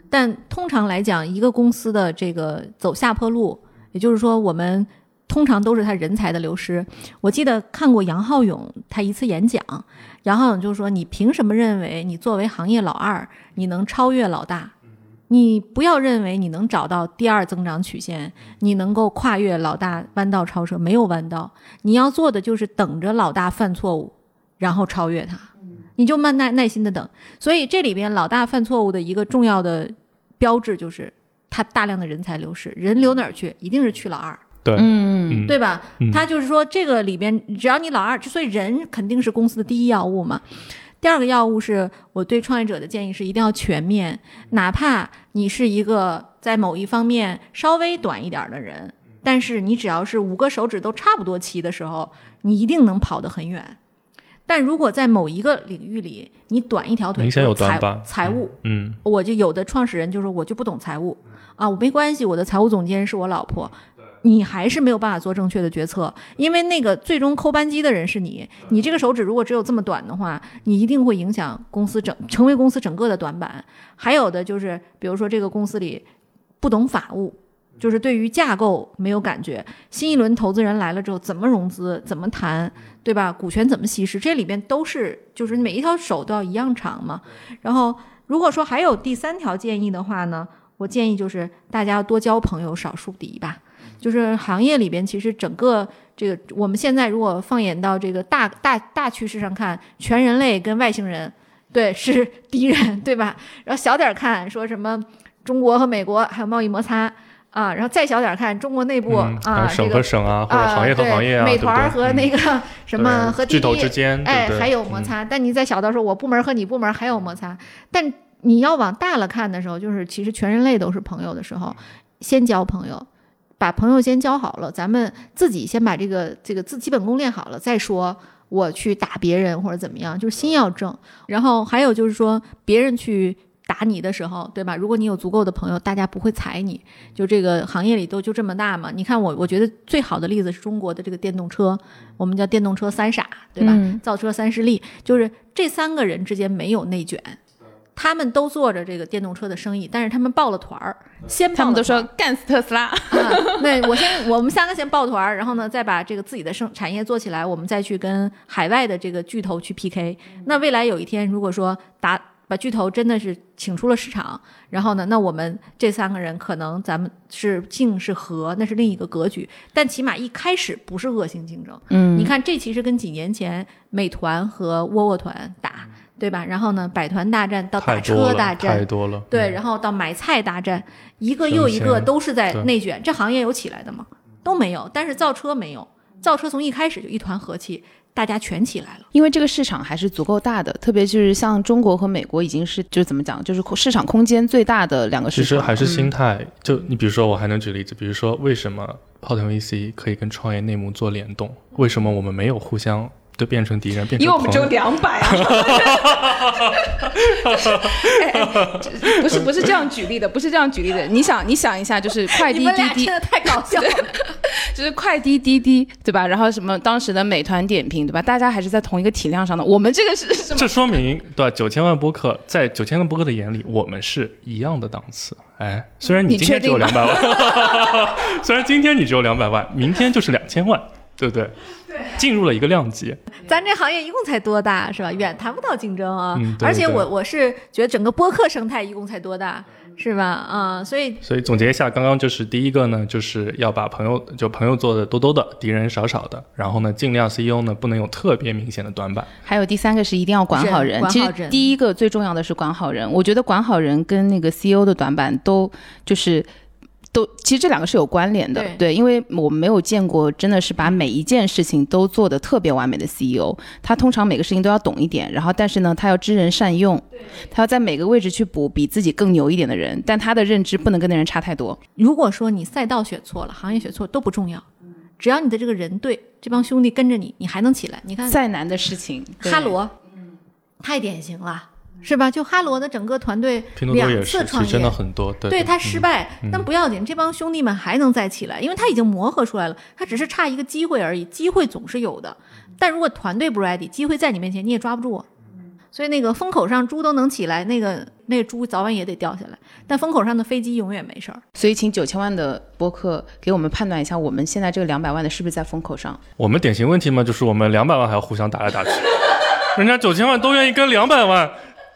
但通常来讲，一个公司的这个走下坡路，也就是说，我们通常都是他人才的流失。我记得看过杨浩勇他一次演讲，杨浩勇就说：“你凭什么认为你作为行业老二，你能超越老大？”你不要认为你能找到第二增长曲线，你能够跨越老大弯道超车，没有弯道。你要做的就是等着老大犯错误，然后超越他，你就慢耐耐心的等。所以这里边老大犯错误的一个重要的标志就是他大量的人才流失，人流哪儿去？一定是去老二，对，嗯，嗯，对吧？嗯他就是说这个里边只要你老二，所以人肯定是公司的第一要务嘛。第二个药物是我对创业者的建议是一定要全面，哪怕你是一个在某一方面稍微短一点儿的人，但是你只要是五个手指都差不多齐的时候，你一定能跑得很远。但如果在某一个领域里你短一条腿，明显有短板财务，嗯，我就有的创始人就说我就不懂财务啊，我没关系，我的财务总监是我老婆。你还是没有办法做正确的决策，因为那个最终扣扳机的人是你。你这个手指如果只有这么短的话，你一定会影响公司整，成为公司整个的短板。还有的就是，比如说这个公司里不懂法务，就是对于架构没有感觉。新一轮投资人来了之后，怎么融资，怎么谈，对吧？股权怎么稀释，这里边都是就是每一条手都要一样长嘛。然后如果说还有第三条建议的话呢，我建议就是大家多交朋友，少树敌吧。就是行业里边，其实整个这个我们现在如果放眼到这个大大大趋势上看，全人类跟外星人对是敌人，对吧？然后小点儿看说什么中国和美国还有贸易摩擦啊，然后再小点儿看中国内部、嗯啊，省这个和省啊，或者啊，行业和行业啊，美团儿和那个 (laughs) 什么和巨头滴之间，对哎，还有摩嗯擦。但你再小的时候我部门和你部门还有摩擦，但你要往大了看的时候，就是其实全人类都是朋友的时候，先交朋友，把朋友先交好了，咱们自己先把这个这个自基本功练好了再说。我去打别人或者怎么样，就是心要正。然后还有就是说，别人去打你的时候，对吧？如果你有足够的朋友，大家不会踩你。就这个行业里都就这么大嘛。你看我，我觉得最好的例子是中国的这个电动车，我们叫电动车三傻，对吧？嗯造车三势力，就是这三个人之间没有内卷。他们都做着这个电动车的生意，但是他们抱了团儿，先他们都说干死特斯拉。啊，(laughs) 那我先，我们三个先抱团儿，然后呢，再把这个自己的生产业做起来，我们再去跟海外的这个巨头去 PK。那未来有一天，如果说打把巨头真的是请出了市场，然后呢，那我们这三个人可能咱们是竞是和，那是另一个格局。但起码一开始不是恶性竞争。嗯你看，这其实跟几年前美团和窝窝团打，对吧？然后呢，百团大战到打车大战太，多了。对，嗯然后到买菜大战，一个又一个都是在内卷。这行业有起来的吗？都没有。但是造车没有，造车从一开始就一团和气，大家全起来了。因为这个市场还是足够大的，特别就是像中国和美国已经是就是怎么讲，就是市场空间最大的两个市场。其实还是嗯心态。就你比如说，我还能举例子，比如说为什么泡腾 VC 可以跟创业内幕做联动？为什么我们没有互相对变成敌人，变成因为我们只有两百啊！(laughs) 哎哎这不是不是这样举例的，不是这样举例的。你想你想一下，就是快你滴滴滴们俩真，的太搞笑了。(laughs) 就是快滴滴滴，对吧？然后什么当时的美团点评，对吧？大家还是在同一个体量上的。我们这个是什么？这说明对吧？九千万播客在九千万播客的眼里，我们是一样的档次。哎，虽然你你今天只有两百万，(laughs) 虽然今天你只有两百万，明天就是两千万，对不对？进入了一个量级。咱这行业一共才多大，是吧？远谈不到竞争啊。嗯对而且我我是觉得整个播客生态一共才多大，是吧？啊、所以所以总结一下，刚刚就是第一个呢，就是要把朋友就朋友做的多多的，敌人少少的，然后呢，尽量 CEO 呢不能有特别明显的短板。还有第三个是一定要管好人。其人管好人实第一个最重要的是管好人。我觉得管好人跟那个 CEO 的短板都就是。都其实这两个是有关联的，对因为我们没有见过真的是把每一件事情都做得特别完美的 CEO，他通常每个事情都要懂一点，然后但是呢，他要知人善用，他要在每个位置去补比自己更牛一点的人，但他的认知不能跟那人差太多。如果说你赛道选错了，行业选错都不重要，只要你的这个人对，这帮兄弟跟着你，你还能起来。你看再难的事情，哈罗，太典型了，是吧？就哈罗的整个团队拼多多也两是，次创业，其实真的很多。对，对他嗯失败，但不要紧，这帮兄弟们还能再起来，因为他已经磨合出来了，他只是差一个机会而已，机会总是有的。但如果团队不 ready，机会在你面前你也抓不住。所以那个风口上猪都能起来，那个那个猪早晚也得掉下来。但风口上的飞机永远没事儿。所以请九千万的播客给我们判断一下，我们现在这个两百万的是不是在风口上？我们典型问题嘛，就是我们两百万还要互相打来打去，(laughs) 人家九千万都愿意跟两百万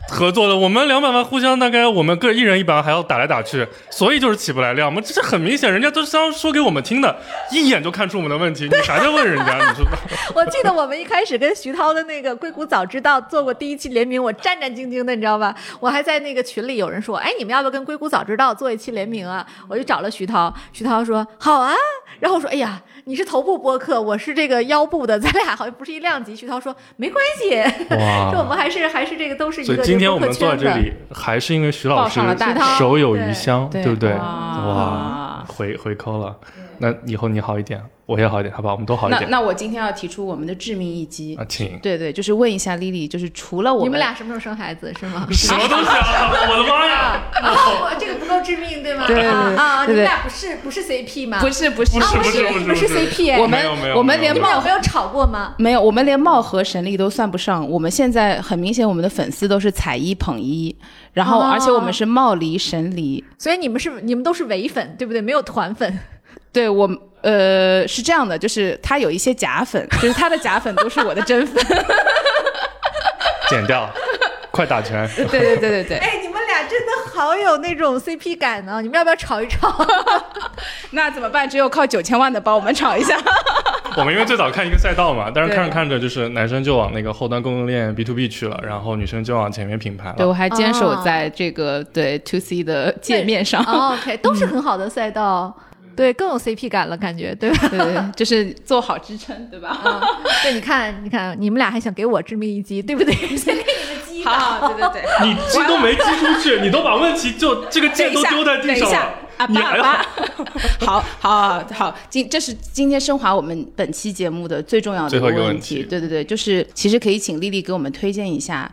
合作的，我们两百万互相大概我们各一人一百万还要打来打去，所以就是起不来量嘛，这是很明显，人家都是想说给我们听的，一眼就看出我们的问题，你啥叫问人家，你说 (laughs) 我记得我们一开始跟徐涛的那个硅谷早知道做过第一期联名，我战战兢兢的，你知道吧？我还在那个群里有人说，哎，你们要不要跟硅谷早知道做一期联名啊？我就找了徐涛，徐涛说好啊，然后我说，哎呀，你是头部播客，我是这个腰部的，咱俩好像不是一量级。徐涛说没关系，说我们还是还是这个都是一所个以今天我们坐在这里，还是因为徐老师报上了大汤手有余香，对不对？哇哇，回回扣了，那以后你好一点，我也好一点，好吧？我们都好一点那那我今天要提出我们的致命一击。啊，请。对对，就是问一下丽丽，就是除了我你们俩什么时候生孩子是吗？什么东西啊！(laughs) 我的妈呀！啊，这个不够致命对吗？对啊你们俩不是不是 CP 吗？不是不是啊不是不是不是 CP 哎 (laughs) 我们没有没有我们连貌没有吵过吗？没有，我们连貌合神离都算不上。我们现在很明显，我们的粉丝都是踩一捧一，然后哦而且我们是貌离神离。所以你们是你们都是伪粉，对不对？没有团粉。(laughs) 对我呃是这样的，就是他有一些假粉，就是他的假粉都是我的真粉。(laughs) 剪掉，快打拳！对对对对对。哎，好有那种 CP 感呢！你们要不要吵一吵？(laughs) 那怎么办？只有靠九千万的帮我们炒一下。(laughs) 我们因为最早看一个赛道嘛，但是看着看着就是男生就往那个后端供应链 B to B 去了，然后女生就往前面品牌了对，我。还坚守在这个、对 to C 的界面上。哦 OK，(laughs) 都是很好的赛道，对，更有 CP 感了，感觉对吧？对对，对就是做好支撑，对吧？嗯，对，你看，你看，你们俩还想给我致命一击，对不对？击倒。好好，对对对。(laughs) 你击都没击出去，你都把问题就这个等一下，箭都丢在地上了。，啊你还要爸 (laughs) 爸，好好好好，今这是今天升华我们本期节目的最重要的一个问问题对对对，就是其实可以请丽丽给我们推荐一下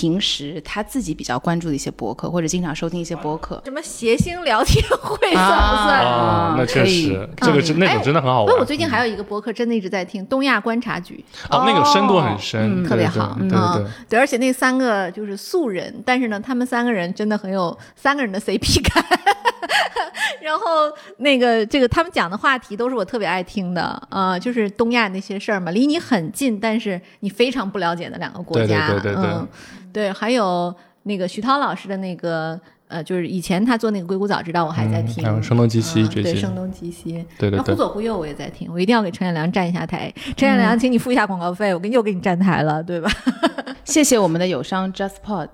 平时他自己比较关注的一些博客，或者经常收听一些博客。什么谐星聊天会算不算？啊，那确实，这个是那种真的很好玩。不过我最近还有一个博客，真的一直在听东亚观察局，哦，那个深度很深，嗯特别好，对对对嗯。对，而且那三个就是素人，但是呢，他们三个人真的很有三个人的 CP 感。(laughs) 然后那个这个他们讲的话题都是我特别爱听的，呃，就是东亚那些事儿嘛，离你很近，但是你非常不了解的两个国家，对对对对对嗯，对，还有那个徐涛老师的那个。呃，就是以前他做那个《硅谷早知道》，我还在听，嗯还有声东击西这对，声东击西，对对对那忽左忽右我也在听，我一定要给陈彦良站一下台。陈彦良，请你付一下广告费，我给又给你站台了，对吧？(laughs) 谢谢我们的友商 JustPod，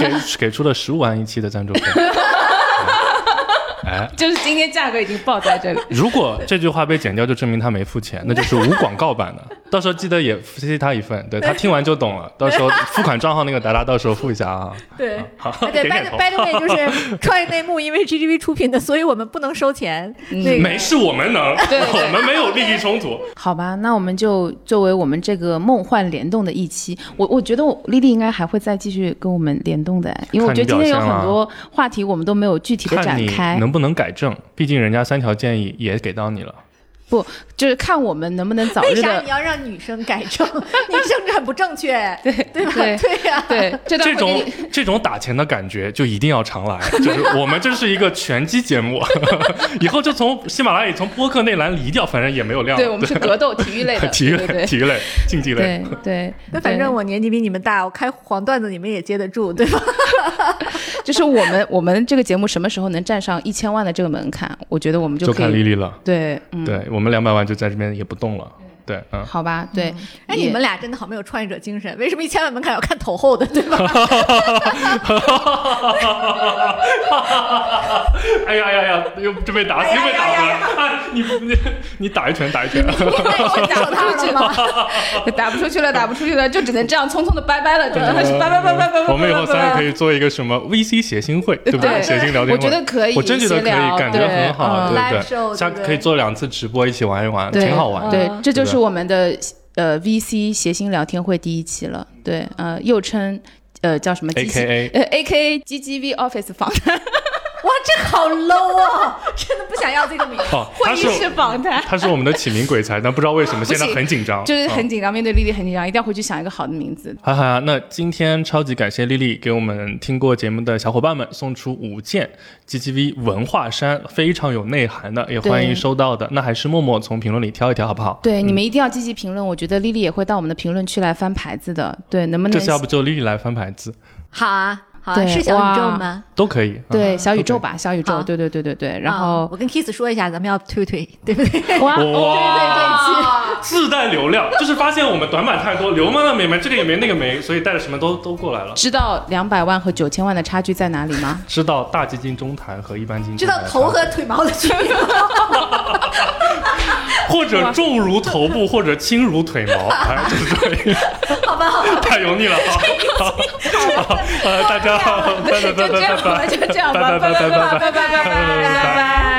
给给出了十五万一期的赞助费。(laughs) 哎，就是今天价格已经报在这里。如果这句话被剪掉，就证明他没付钱，那 (laughs) 就是无广告版的。到时候记得也谢谢他一份，对他听完就懂了。到时候付款账号那个达达到时候付一下啊。(laughs) 对，好，对，by by the way，就是 (laughs) 创业内幕，因为是 GGV 出品的，所以我们不能收钱。那个没事，我们能，我们没有利益冲突。好吧，那我们就作为我们这个梦幻联动的一期，我我觉得我丽丽应该还会再继续跟我们联动的，因为我觉得今天有很多话题我们都没有具体的展开，能不能能改正，毕竟人家三条建议也给到你了。不就是看我们能不能早日的为啥你要让女生改正？你政治很不正确，(laughs) 对对吧？对对呀，对这这种这种打钱的感觉就一定要常来，就是我们这是一个拳击节目，(laughs) 以后就从喜马拉雅从播客那栏离掉，反正也没有量了。对我们是格斗体育类的，(laughs) 体育类、对对体育类、竞技类。对对，那反正我年纪比你们大，我开黄段子你们也接得住，对吧？就是我们我们这个节目什么时候能站上一千万的这个门槛，我觉得我们就可以看丽丽了，对，嗯，对我们两百万就在这边也不动了，对，嗯，好吧，对，哎，也你们俩真的好没有创业者精神，为什么一千万门槛要看头后的，对吧？(laughs) 哎呀哎呀呀，又就被打死，又被打回来，啊，你你你打一拳，打一拳，打不出去吗？(laughs) 打不出去了，打不出去了，就只能这样匆匆的拜拜了，只能是拜拜拜拜拜拜。我们以后三个可以。做一个什么 VC 谐星会，对不对谐星聊天会，我觉得可以我真觉得可以，感觉很好，嗯对不对？下可以做两次直播，一起玩一玩，挺好玩的。对，这就是对我们的呃 VC 谐星聊天会第一期了。对，呃，又称呃叫什么 A 机 K 器？A 呃 A K A GGV Office 访谈，哇，这好 low 啊！(laughs) 真的不想要这个名字。哦，他是会议室访谈。他是我们的起名鬼才，但不知道为什么现在很紧张，就是嗯很紧张，面对丽丽很紧张，一定要回去想一个好的名字。好好呀，那今天超级感谢丽丽给我们听过节目的小伙伴们送出五件 GGV 文化衫，非常有内涵的，也欢迎收到的。那还是默默从评论里挑一挑，好不好？对，你们一定要积极评论，我觉得丽丽也会到我们的评论区来翻牌子的。对，能不能这次要不就丽丽来翻牌子，好啊，对是小宇宙吗？都可以。对嗯小宇宙吧，小宇宙，对对对对对。然啊后我跟 Kiss 说一下，咱们要推推，对不对？哇 (laughs) 对，自带流量，就是发现我们短板太多，流氓的没没，这个也没那个没，所以带着什么都都过来了。知道两百万和九千万的差距在哪里吗？知道大基金中弹和一般基金知道头和腿毛的区别吗？或者重如头部，或者轻如腿毛，哎，就是这样。好吧，好吧，太油腻了，啊，好，好，呃，大家好，拜拜拜拜拜拜，就这样吧，就这样吧，拜拜拜拜拜拜拜拜拜拜。